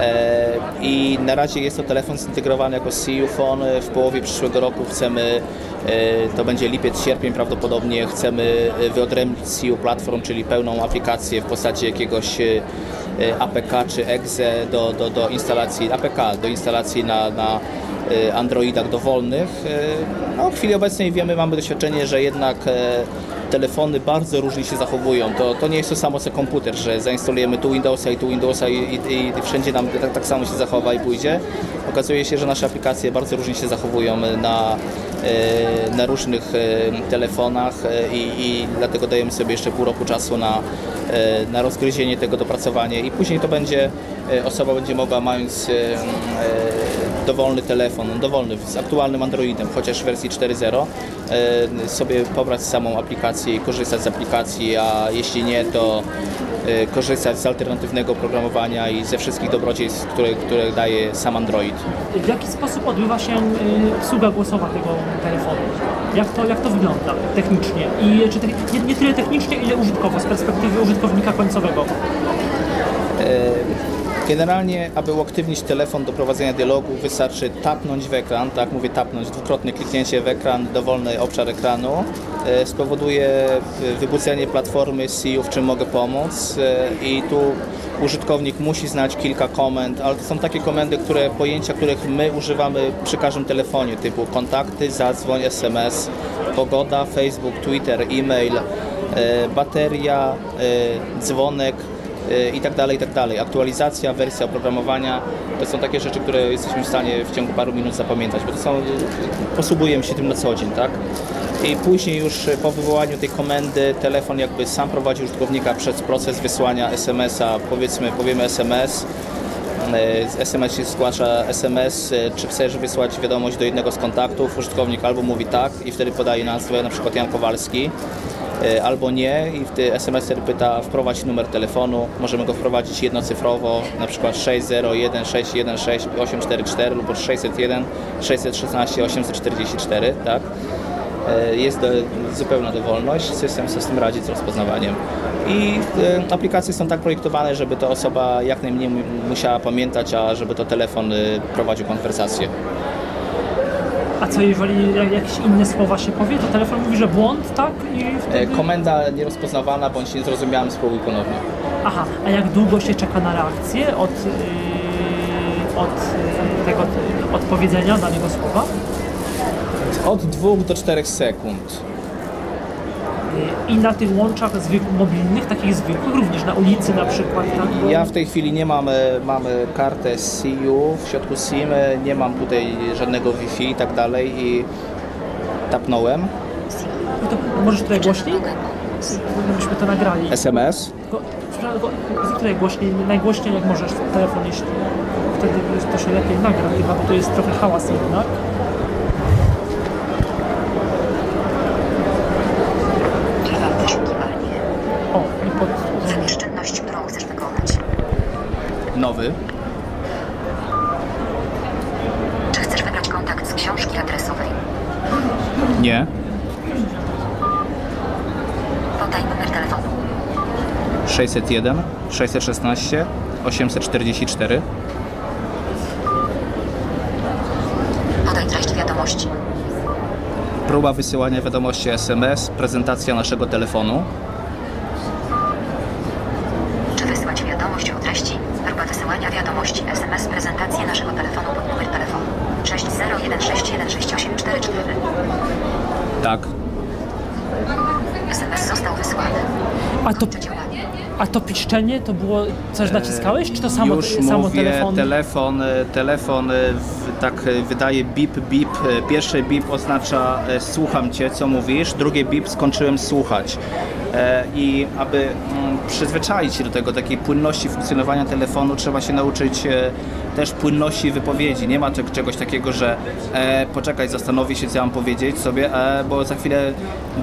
E, I na razie jest to telefon zintegrowany jako CU Phone. W połowie przyszłego roku chcemy, e, to będzie lipiec, sierpień prawdopodobnie, chcemy wyodrębnić CU Platform, czyli pełną aplikację w postaci jakiegoś e, APK czy EXE do, do, do instalacji, APK do instalacji na, na Androidach dowolnych. No, w chwili obecnej wiemy, mamy doświadczenie, że jednak telefony bardzo różnie się zachowują. To, to nie jest to samo co komputer, że zainstalujemy tu Windowsa i tu Windowsa i, i, i wszędzie nam tak, tak samo się zachowa i pójdzie. Okazuje się, że nasze aplikacje bardzo różnie się zachowują na, e, na różnych e, telefonach e, i, i dlatego dajemy sobie jeszcze pół roku czasu na, na rozgryzienie tego, dopracowanie i później to będzie, osoba będzie mogła mając dowolny telefon, dowolny z aktualnym Androidem, chociaż w wersji 4.0 e, sobie pobrać samą aplikację i korzystać z aplikacji, a jeśli nie, to korzystać z alternatywnego programowania i ze wszystkich dobrodziejstw, które, które daje sam Android. W jaki sposób odbywa się y, obsługa głosowa tego telefonu? Jak to, jak to wygląda technicznie? I czy te, nie, nie tyle technicznie, ile użytkowo, z perspektywy użytkownika końcowego? Generalnie, aby uaktywnić telefon do prowadzenia dialogu, wystarczy tapnąć w ekran, tak mówię tapnąć, dwukrotne kliknięcie w ekran, dowolny obszar ekranu e, spowoduje e, wybudzenie platformy CU, w czym mogę pomóc e, i tu użytkownik musi znać kilka komend, ale to są takie komendy, które, pojęcia, których my używamy przy każdym telefonie, typu kontakty, zadzwoń, SMS, pogoda, Facebook, Twitter, e-mail, bateria, dzwonek, i tak dalej, i tak dalej. Aktualizacja, wersja oprogramowania to są takie rzeczy, które jesteśmy w stanie w ciągu paru minut zapamiętać, bo to są, posługujemy się tym na co dzień, tak? I później już po wywołaniu tej komendy telefon jakby sam prowadzi użytkownika przez proces wysłania SMS-a, powiedzmy, powiemy SMS, SMS się zgłasza SMS, y, czy chcesz wysłać wiadomość do jednego z kontaktów, użytkownik albo mówi tak i wtedy podaje nazwę, na przykład Jan Kowalski, albo nie i wtedy SMS wtedy pyta wprowadź numer telefonu, możemy go wprowadzić jednocyfrowo, na przykład 601 616 844 lub 601 616 844, tak? E, Jest do, zupełna dowolność, system sobie z tym radzi z rozpoznawaniem. I e, aplikacje są tak projektowane, żeby to osoba jak najmniej mu- musiała pamiętać, a żeby to telefon e, prowadził konwersację. A co jeżeli jak- jakieś inne słowa się powie, to telefon mówi, że błąd, tak? I E, wtedy... Komenda nierozpoznawana bądź nie zrozumiałem, spróbuj ponownie. Aha, a jak długo się czeka na reakcję od, yy, od yy, tego yy, odpowiedzenia danego słowa? Od 2 do 4 sekund. Yy, I na tych łączach zwyk- mobilnych, takich zwykłych, również na ulicy na przykład, tak? Ja w tej chwili nie mam, mamy kartę SIU w środku SIM, nie mam tutaj żadnego Wi-Fi i tak dalej i tapnąłem. No to możesz tutaj głośniej? Żebyśmy to nagrali. SMS. Tylko, przepraszam, tutaj głośniej, najgłośniej jak możesz w telefon, jeśli wtedy to się lepiej nagra chyba, bo to jest trochę hałas jednak. Trwa poszukiwanie. O, i pod... Wybierz czynność, którą chcesz wykonać. Nowy. Czy chcesz wybrać kontakt z książki adresowej? Nie. Podaj numer telefonu. 601, 616, 844. Podaj treść wiadomości. Próba wysyłania wiadomości SMS, prezentacja naszego telefonu. Czy wysłać wiadomość o treści? Próba wysyłania wiadomości SMS prezentację naszego telefonu pod numer telefonu 601616844. Tak. SMS został wysłany. A to, Kończy działanie. a to piszczenie to było, coś naciskałeś, czy to samo, Już samo mówię, telefon? telefon, e, telefon e, w, tak e, wydaje bip, bip. E, Pierwsze bip oznacza e, słucham cię, co mówisz, drugie bip skończyłem słuchać. E, I aby mm, przyzwyczaić się do tego, takiej płynności funkcjonowania telefonu, trzeba się nauczyć e, też płynności wypowiedzi. Nie ma czeg- czegoś takiego, że e, poczekaj, zastanowi się, co ja mam powiedzieć sobie, e, bo za chwilę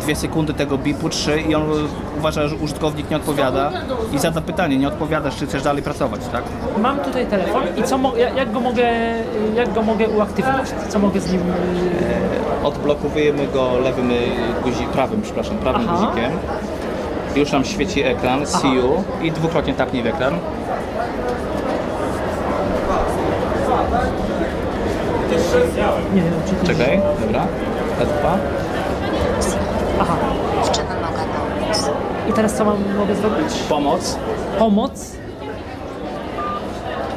dwie sekundy tego bipu, trzy i on uważa, że użytkownik nie odpowiada i zada pytanie, nie odpowiadasz, czy chcesz dalej pracować, tak? Mam tutaj telefon i co jak, go mogę, jak go mogę uaktywnić? Co mogę z nim... Odblokowujemy go lewym y, guzi, prawym, przepraszam, prawym Aha. guzikiem. Już nam świeci ekran, see you i dwukrotnie tapnij w ekran. Nie wiem, czy to Czekaj, dobra. F2. Aha. Czym mogę pomóc? I teraz co mam, mogę zrobić? Pomoc. Pomoc?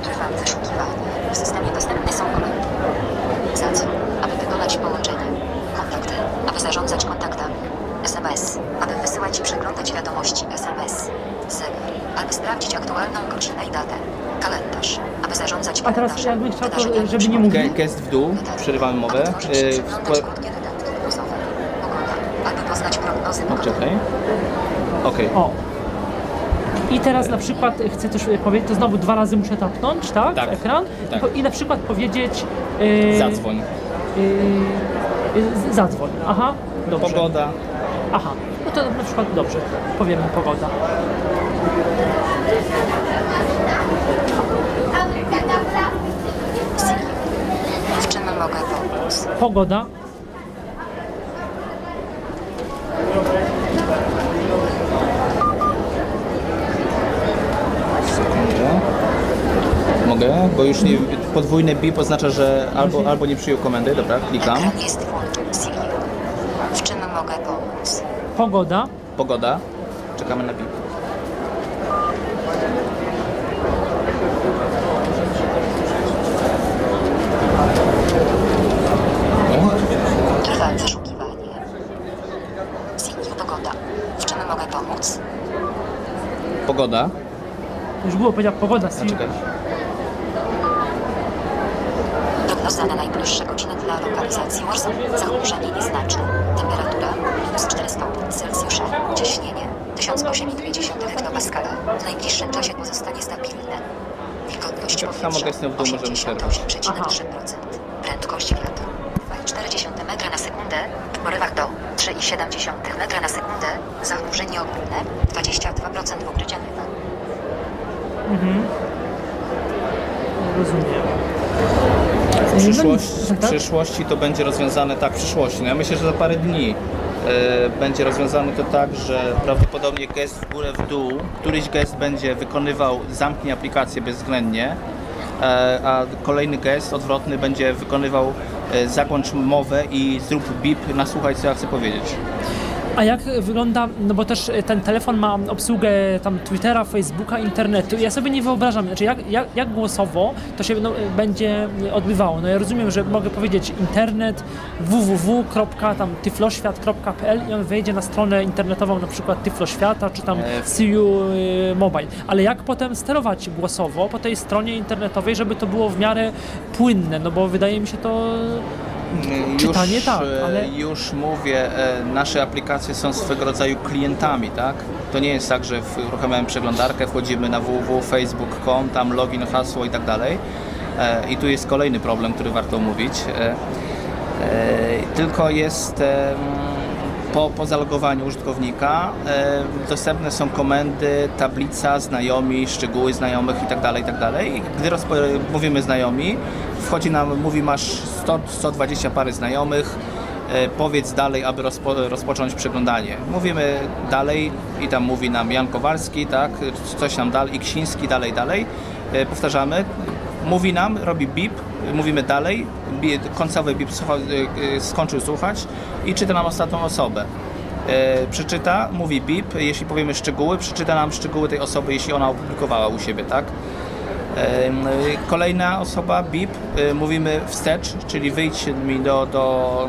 Trwa wyszukiwanie. W systemie dostępne są komendy. Za co? Aby wykonać połączenie. Kontakty. Aby zarządzać kontaktami. SMS. Aby wysyłać i przeglądać wiadomości SMS. Zegar. Aby sprawdzić aktualną godzinę i datę. Kalendarz. Aby kalendarzem. jakbym chciał, to, wydarzeniami żeby nie mówił. Ge- gest w dół, przerywamy mowę. Y. Pogoda. Aby poznać prognozy. Czekaj. Okej. O. I teraz na przykład chcę coś powiedzieć, to znowu dwa razy muszę tapnąć, tak? Tak. W ekran. Tak. I, po, I na przykład powiedzieć... Yy, Zadzwoń. Yy, yy, zadzwoń. Aha. Dobrze. Pogoda. Aha. No to na przykład dobrze. Powiemy pogoda. W czym mogę pomóc? Pogoda. Mogę, bo już nie, podwójny bip oznacza, że albo, albo nie przyjął komendy. Dobra, klikam. Ekran jest włączony. Siri. W czym mogę pomóc? Pogoda. Pogoda. Czekamy na bip. Trwa wyszukiwanie. Siri. Pogoda. W czym mogę pomóc? Pogoda. Już było powiedział pogoda. Siri. Czekaj. Prognoza na najbliższe godziny dla lokalizacji Warsaw. Zachmurzenie nieznaczne. Temperatura minus 4 stopnie Celsjusza. Ciśnienie 1008,2 hektopaskala. W najbliższym czasie pozostanie stabilne. Wilgotność Tak samo powietrza gestem w dół możemy przerwać. 88,3%. Prędkość wiatru 2,4 metra na sekundę. W porywach do 3,7 metra na sekundę. Zachmurzenie ogólne 22% w okryciu nieba. Rozumiem. W przyszłości, No, w tak? przyszłości to będzie rozwiązane tak, w przyszłości. No ja myślę, że za parę dni e, będzie rozwiązane to tak, że prawdopodobnie gest w górę, w dół, któryś gest będzie wykonywał, zamknie aplikację bezwzględnie, e, a kolejny gest odwrotny będzie wykonywał e, zagłącz mowę i zrób bip, nasłuchaj co ja chcę powiedzieć. A jak wygląda, no bo też ten telefon ma obsługę tam Twittera, Facebooka, internetu. Ja sobie nie wyobrażam, znaczy jak, jak, jak głosowo to się no, będzie odbywało. No ja rozumiem, że mogę powiedzieć internet www.tyfloświat.pl i on wejdzie na stronę internetową na przykład Tyfloświata czy tam E, CU Mobile. Ale jak potem sterować głosowo po tej stronie internetowej, żeby to było w miarę płynne, no bo wydaje mi się to Czytanie już, tak, e, ale- Już mówię, e, nasze aplikacje są swego rodzaju klientami, tak? To nie jest tak, że uruchamiamy przeglądarkę, wchodzimy na www.facebook.com, tam login, hasło i tak dalej. E, I tu jest kolejny problem, który warto omówić. Tylko jest po, po zalogowaniu użytkownika e, dostępne są komendy, tablica, znajomi, szczegóły znajomych itd. itd. I Gdy rozpo, mówimy znajomi, wchodzi nam, mówi masz 100, 120 pary znajomych, e, powiedz dalej, aby rozpo, rozpocząć przeglądanie. Mówimy dalej i tam mówi nam Jan Kowalski, tak, coś tam dalej, Iksiński, dalej, dalej. E, Powtarzamy, mówi nam, robi bip, mówimy dalej, końcowy bip e, e, skończył słuchać i czyta nam ostatnią osobę. E, przeczyta, mówi bip, jeśli powiemy szczegóły, przeczyta nam szczegóły tej osoby, jeśli ona opublikowała u siebie, tak? Y, Kolejna osoba, BIP, y, mówimy wstecz, czyli wyjdź mi do, do,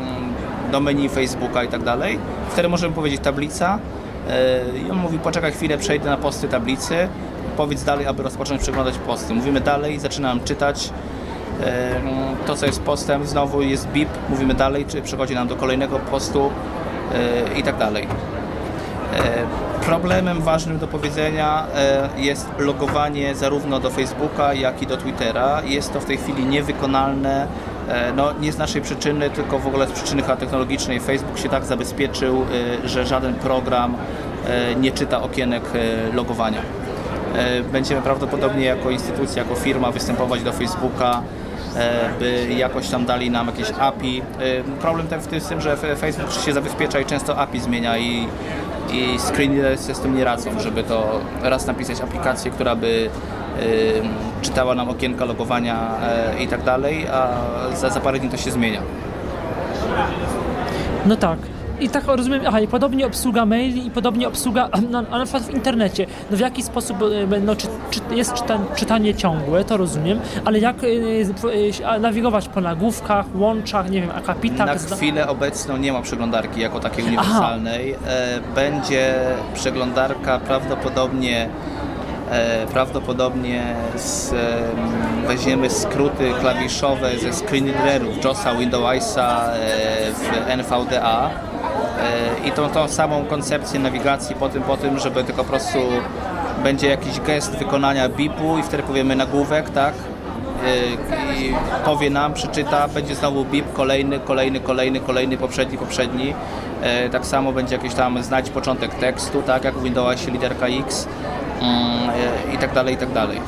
do menu Facebooka i tak dalej. Wtedy możemy powiedzieć tablica y, i on mówi poczekaj chwilę, przejdę na posty tablicy, powiedz dalej, aby rozpocząć przeglądać posty. Mówimy dalej, zaczynam czytać to, co jest postem, znowu jest BIP, mówimy dalej, czy przechodzi nam do kolejnego postu y, i tak dalej. E, Problemem ważnym do powiedzenia e, jest logowanie zarówno do Facebooka, jak i do Twittera. Jest to w tej chwili niewykonalne, e, no, nie z naszej przyczyny, tylko w ogóle z przyczyny technologicznej. Facebook się tak zabezpieczył, e, że żaden program e, nie czyta okienek e, logowania. E, Będziemy prawdopodobnie jako instytucja, jako firma występować do Facebooka, e, by jakoś tam dali nam jakieś API. E, Problem ten w tym, że Facebook się zabezpiecza i często API zmienia i, i się z tym nie radzą, żeby to raz napisać aplikację, która by e, czytała nam okienka logowania e, i tak dalej, a za, za parę dni to się zmienia. No tak. I tak rozumiem, aha, i podobnie obsługa maili i podobnie obsługa, no, na przykład w internecie, no w jaki sposób, e, no, czy, czy jest czyta, czytanie ciągłe, to rozumiem, ale jak e, a nawigować po nagłówkach, łączach, nie wiem, akapitach, Na zna- chwilę obecną nie ma przeglądarki jako takiej uniwersalnej. Będzie przeglądarka prawdopodobnie prawdopodobnie z, em, weźmiemy skróty klawiszowe ze screenreaderów JOSa, Windowsa w NVDA i tą, tą samą koncepcję nawigacji po tym, po tym, żeby tylko po prostu będzie jakiś gest wykonania bipu i wtedy powiemy nagłówek, tak? Y, i powie nam, przeczyta, będzie znowu bip, kolejny, kolejny, kolejny, kolejny, poprzedni, poprzedni. E, Tak samo będzie jakiś tam znać początek tekstu, tak jak w Windowsie literka X mm, e, i tak dalej, i tak dalej.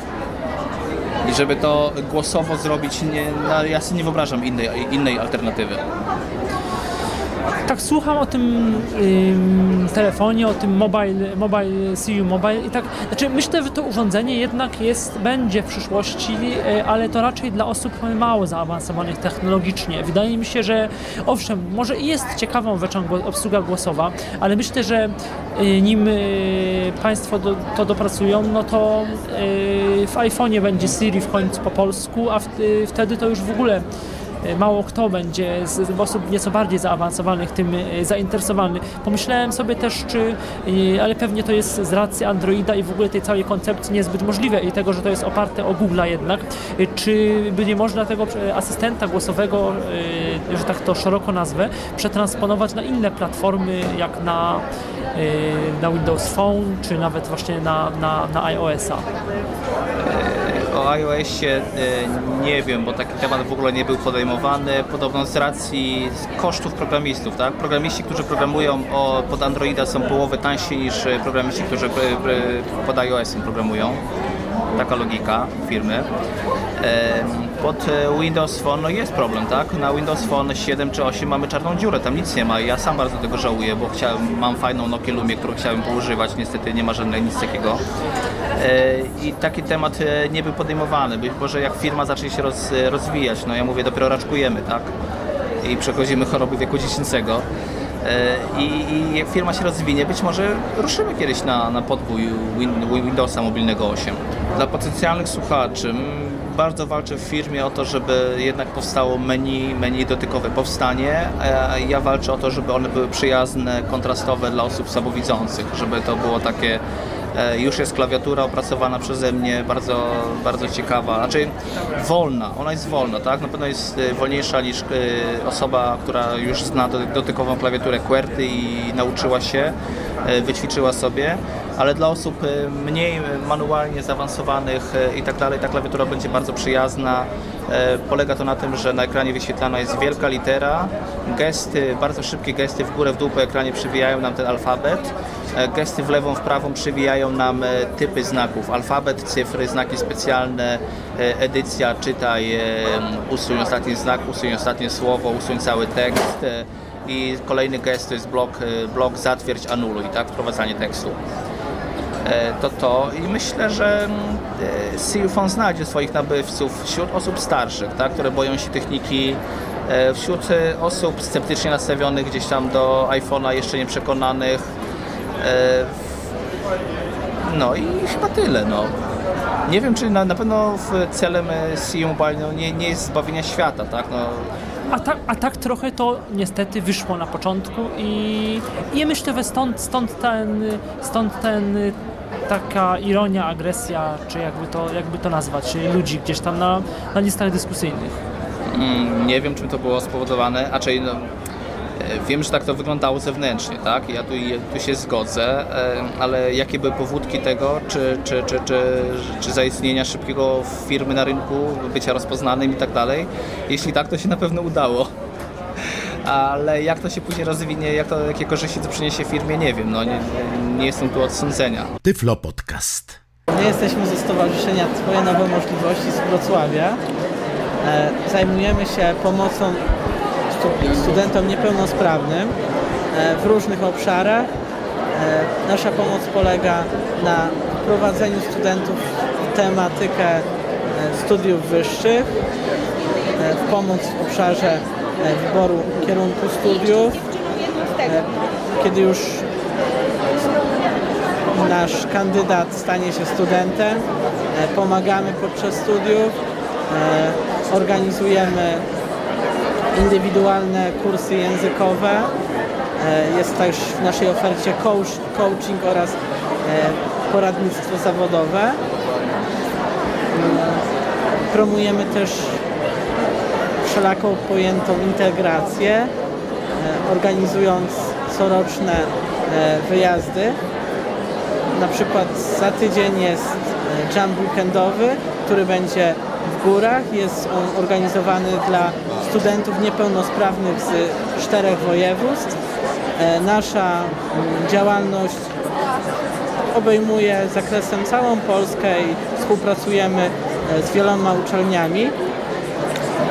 I żeby to głosowo zrobić, nie, no, ja sobie nie wyobrażam innej, innej alternatywy. Tak słucham o tym ym, telefonie, o tym mobile, mobile CU Mobile i tak, znaczy myślę, że to urządzenie jednak jest, będzie w przyszłości, y, ale to raczej dla osób mało zaawansowanych technologicznie. Wydaje mi się, że owszem, może i jest ciekawą rzeczą obsługa głosowa, ale myślę, że y, nim y, Państwo do, to dopracują, no to y, w iPhone'ie będzie Siri w końcu po polsku, a w, y, wtedy to już w ogóle mało kto będzie z osób nieco bardziej zaawansowanych tym y, zainteresowany. Pomyślałem sobie też, czy, y, ale pewnie to jest z racji Androida i w ogóle tej całej koncepcji niezbyt możliwe i tego, że to jest oparte o Google'a jednak, czy by nie można tego asystenta głosowego, że tak to szeroko nazwę, przetransponować na inne platformy, jak na, na Windows Phone, czy nawet właśnie na, na, na iOS-a. O iOSie e, nie wiem, bo taki temat w ogóle nie był podejmowany. Podobno z racji kosztów programistów, tak? Programiści, którzy programują pod Androida są połowę tańsi niż e, programiści, którzy e, e, pod iOS-em programują. taka logika firmy. Pod e, Windows Phone no jest problem, tak? Na Windows Phone 7 czy 8 mamy czarną dziurę, tam nic nie ma. Ja sam bardzo tego żałuję, bo chciałem, mam fajną Nokia Lumie, którą chciałem poużywać, niestety nie ma żadnego nic takiego. E, I taki temat e, nie był podejmowany. Być może jak firma zacznie się roz, rozwijać, no ja mówię, dopiero raczkujemy, tak? I przechodzimy choroby wieku dziecięcego. I, I jak firma się rozwinie, być może ruszymy kiedyś na, na podbój Win, Windowsa mobilnego 8. Dla potencjalnych słuchaczy m, bardzo walczę w firmie o to, żeby jednak powstało menu, menu dotykowe powstanie. E, Ja walczę o to, żeby one były przyjazne, kontrastowe dla osób słabowidzących, żeby to było takie E, Już jest klawiatura opracowana przeze mnie, bardzo, bardzo ciekawa. Znaczy wolna, ona jest wolna, tak? Na pewno jest e, wolniejsza niż osoba, która już zna do- dotykową klawiaturę QWERTY i nauczyła się, wyćwiczyła sobie, ale dla osób e, mniej manualnie zaawansowanych e, i tak dalej, ta klawiatura będzie bardzo przyjazna. E, Polega to na tym, że na ekranie wyświetlana jest wielka litera, gesty, bardzo szybkie gesty w górę, w dół po ekranie przywijają nam ten alfabet. E, Gesty w lewą, w prawą przywijają nam e, typy znaków, alfabet, cyfry, znaki specjalne, e, edycja, czytaj, e, usuń ostatni znak, usuń ostatnie słowo, usuń cały tekst. I kolejny gest to jest blok, e, blok zatwierdź, anuluj, tak, wprowadzanie tekstu. E, To to i myślę, że mm, e, Silfon znajdzie swoich nabywców wśród osób starszych, tak, które boją się techniki, e, wśród osób sceptycznie nastawionych gdzieś tam do iPhone'a, jeszcze nieprzekonanych. E, No i chyba tyle. No. Nie wiem, czy na, na pewno w celem CU Mobile no, nie, nie jest zbawienia świata, tak? No, A tak, a tak trochę to niestety wyszło na początku i, i myślę, że stąd, stąd ten, stąd ten taka ironia, agresja, czy jakby to, jakby to nazwać, ludzi gdzieś tam na, na listach dyskusyjnych. Mm, Nie wiem, czym to było spowodowane, a czyli no, wiem, że tak to wyglądało zewnętrznie, tak? Ja tu, tu się zgodzę, e, ale jakie były powódki tego, czy, czy, czy, czy, czy zaistnienia szybkiego firmy na rynku, bycia rozpoznanym i tak dalej? Jeśli tak, to się na pewno udało. Ale jak to się później rozwinie, jak to, jakie korzyści to przyniesie firmie, nie wiem. No, nie, nie jestem tu od sądzenia. Tyflo Podcast. My jesteśmy ze Stowarzyszenia Twoje Nowe Możliwości z Wrocławia. E, Zajmujemy się pomocą studentom niepełnosprawnym e, w różnych obszarach. E, Nasza pomoc polega na wprowadzeniu studentów w tematykę e, studiów wyższych, w pomoc w obszarze wyboru kierunku studiów, kiedy już nasz kandydat stanie się studentem, pomagamy podczas studiów, organizujemy indywidualne kursy językowe, e, jest też w naszej ofercie coach, coaching oraz e, poradnictwo zawodowe. Mm, Promujemy też wszelaką pojętą integrację, e, organizując coroczne e, wyjazdy na przykład za tydzień jest e, jump weekendowy, który będzie w górach. Jest on organizowany dla studentów niepełnosprawnych z czterech województw. E, Nasza mm, działalność obejmuje zakresem całą Polskę i współpracujemy e, z wieloma uczelniami.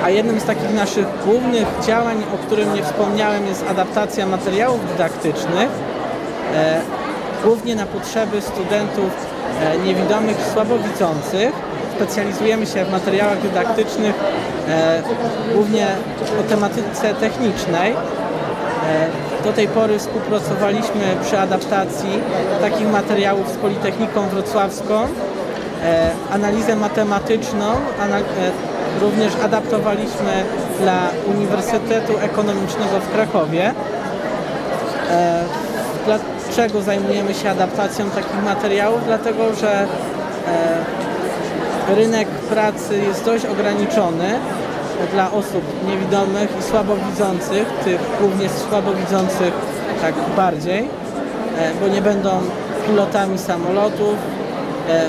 A jednym z takich naszych głównych działań, o którym nie wspomniałem, jest adaptacja materiałów dydaktycznych. E, głównie na potrzeby studentów niewidomych i słabowidzących. Specjalizujemy się w materiałach dydaktycznych e, głównie o tematyce technicznej. E, Do tej pory współpracowaliśmy przy adaptacji takich materiałów z Politechniką Wrocławską, e, analizę matematyczną, również adaptowaliśmy dla Uniwersytetu Ekonomicznego w Krakowie. Dlaczego zajmujemy się adaptacją takich materiałów? Dlatego, że rynek pracy jest dość ograniczony dla osób niewidomych i słabowidzących, tych głównie słabowidzących tak bardziej, e, bo nie będą pilotami samolotów, e,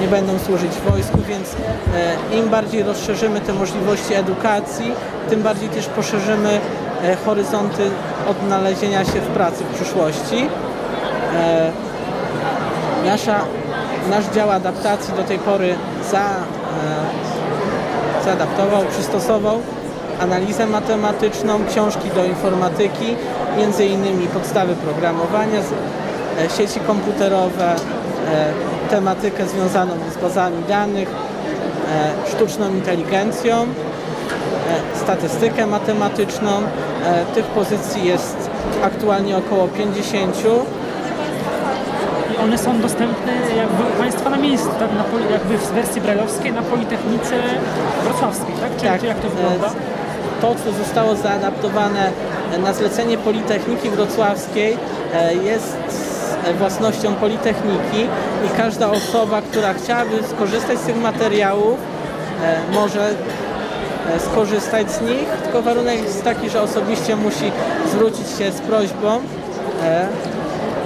nie będą służyć wojsku, więc e, im bardziej rozszerzymy te możliwości edukacji, tym bardziej też poszerzymy horyzonty odnalezienia się w pracy w przyszłości. Nasza nasz dział adaptacji do tej pory za, e, zaadaptował, przystosował analizę matematyczną, książki do informatyki, między innymi podstawy programowania, e, sieci komputerowe, e, tematykę związaną z bazami danych, sztuczną inteligencją, statystykę matematyczną. Tych pozycji jest aktualnie około 50. One są dostępne jakby u Państwa na miejscu, tak? Na, poli- jakby w wersji brajlowskiej na Politechnice Wrocławskiej, tak? Czy, Tak, czy jak to wygląda? e, To, co zostało zaadaptowane na zlecenie Politechniki Wrocławskiej e, jest własnością Politechniki i każda osoba, która chciałaby skorzystać z tych materiałów, e, może skorzystać z nich, tylko warunek jest taki, że osobiście musi zwrócić się z prośbą.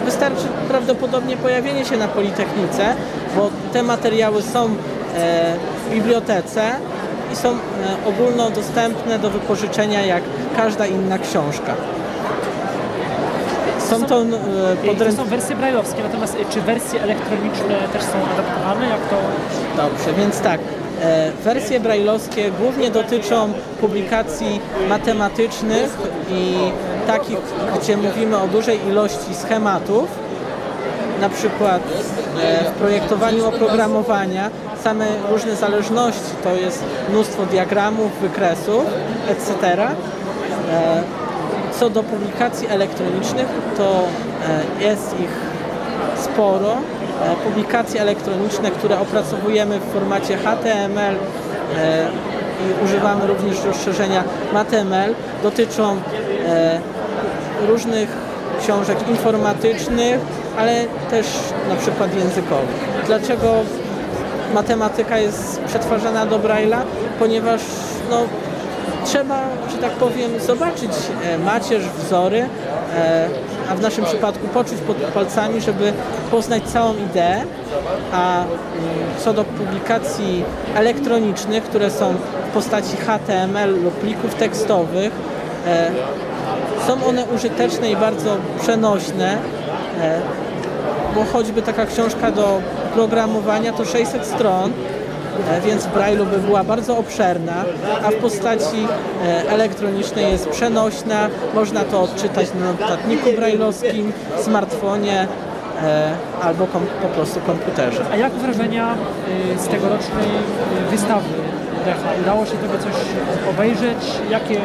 Wystarczy prawdopodobnie pojawienie się na Politechnice, bo te materiały są e, w bibliotece i są e, ogólnodostępne do wypożyczenia jak każda inna książka. Są to e, są wersje brajlowskie, natomiast czy wersje elektroniczne też są adaptowane? Jak to Dobrze, więc tak. Wersje brajlowskie głównie dotyczą publikacji matematycznych i takich, gdzie mówimy o dużej ilości schematów. Na przykład e, w projektowaniu oprogramowania same różne zależności, to jest mnóstwo diagramów, wykresów, etc. E, Co do publikacji elektronicznych, to e, jest ich sporo. Publikacje elektroniczne, które opracowujemy w formacie HTML używamy również rozszerzenia MATML, dotyczą e, różnych książek informatycznych, ale też na przykład językowych. Dlaczego matematyka jest przetwarzana do Braille'a? Ponieważ no, trzeba, że tak powiem, zobaczyć e, macierz, wzory, e, a w naszym przypadku poczuć pod palcami, żeby poznać całą ideę, a mm, co do publikacji elektronicznych, które są w postaci HTML lub plików tekstowych, e, są one użyteczne i bardzo przenośne, e, bo choćby taka książka do programowania to 600 stron, więc w Braille'u by była bardzo obszerna, a w postaci e, elektronicznej jest przenośna, można to odczytać na notatniku brailleowskim, smartfonie e, albo po prostu komputerze. A jak wrażenia y, z tegorocznej y, wystawy Decha? Udało się tego coś obejrzeć? Jakie, y,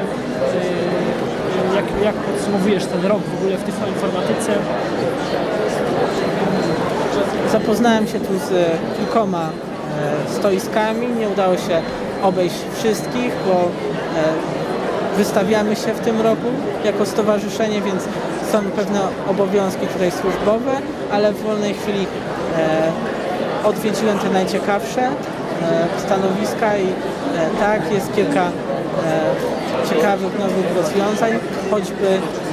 jak, jak podsumowujesz ten rok w ogóle w tej informatyce? Zapoznałem się tu z e, kilkoma e, stoiskami. Nie udało się obejść wszystkich, bo e, wystawiamy się w tym roku jako stowarzyszenie, więc są pewne obowiązki tutaj służbowe, ale w wolnej chwili e, odwiedziłem te najciekawsze e, stanowiska i e, tak, jest kilka e, ciekawych nowych rozwiązań, choćby e,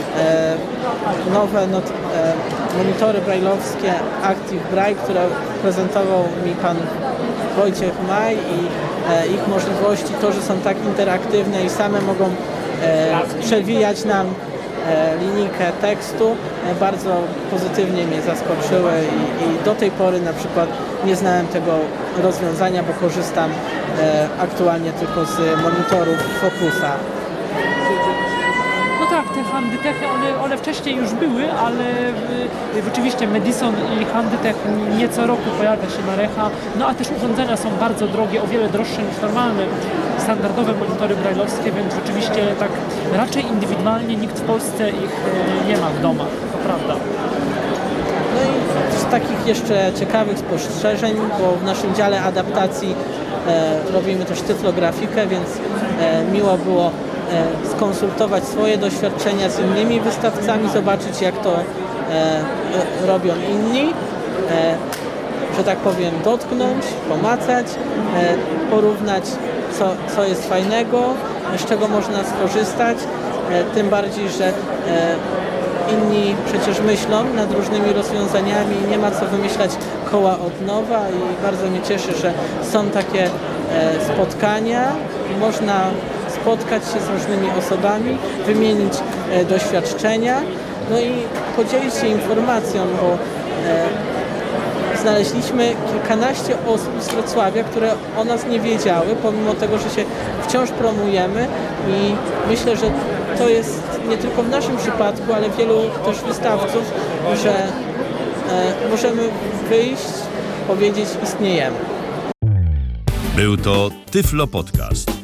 nowe not, e, monitory brailleowskie Active Braille, które prezentował mi pan Wojciech Maj i e, ich możliwości, to, że są tak interaktywne i same mogą e, przewijać nam e, linijkę tekstu, e, bardzo pozytywnie mnie zaskoczyły i, i do tej pory na przykład nie znałem tego rozwiązania, bo korzystam e, aktualnie tylko z monitorów Focusa. Te handytechy, one, one wcześniej już były, ale y, rzeczywiście Madison i Handytech nie co roku pojawia się na Recha, no a też urządzenia są bardzo drogie, o wiele droższe niż normalne standardowe monitory brajlowskie, więc rzeczywiście tak raczej indywidualnie nikt w Polsce ich y, nie ma w domach, to prawda. No i z takich jeszcze ciekawych spostrzeżeń, bo w naszym dziale adaptacji e, robimy też tyflografikę, więc e, miło było skonsultować swoje doświadczenia z innymi wystawcami, zobaczyć jak to e, e, robią inni, e, że tak powiem dotknąć, pomacać, e, porównać co, co jest fajnego, z czego można skorzystać, e, tym bardziej, że e, inni przecież myślą nad różnymi rozwiązaniami, nie ma co wymyślać koła od nowa i bardzo mnie cieszy, że są takie e, spotkania, można spotkać się z różnymi osobami, wymienić e, doświadczenia, no i podzielić się informacją, bo e, znaleźliśmy kilkanaście osób z Wrocławia, które o nas nie wiedziały, pomimo tego, że się wciąż promujemy i myślę, że to jest nie tylko w naszym przypadku, ale wielu też wystawców, że e, możemy wyjść, powiedzieć istniejemy. Był to Tyflo Podcast.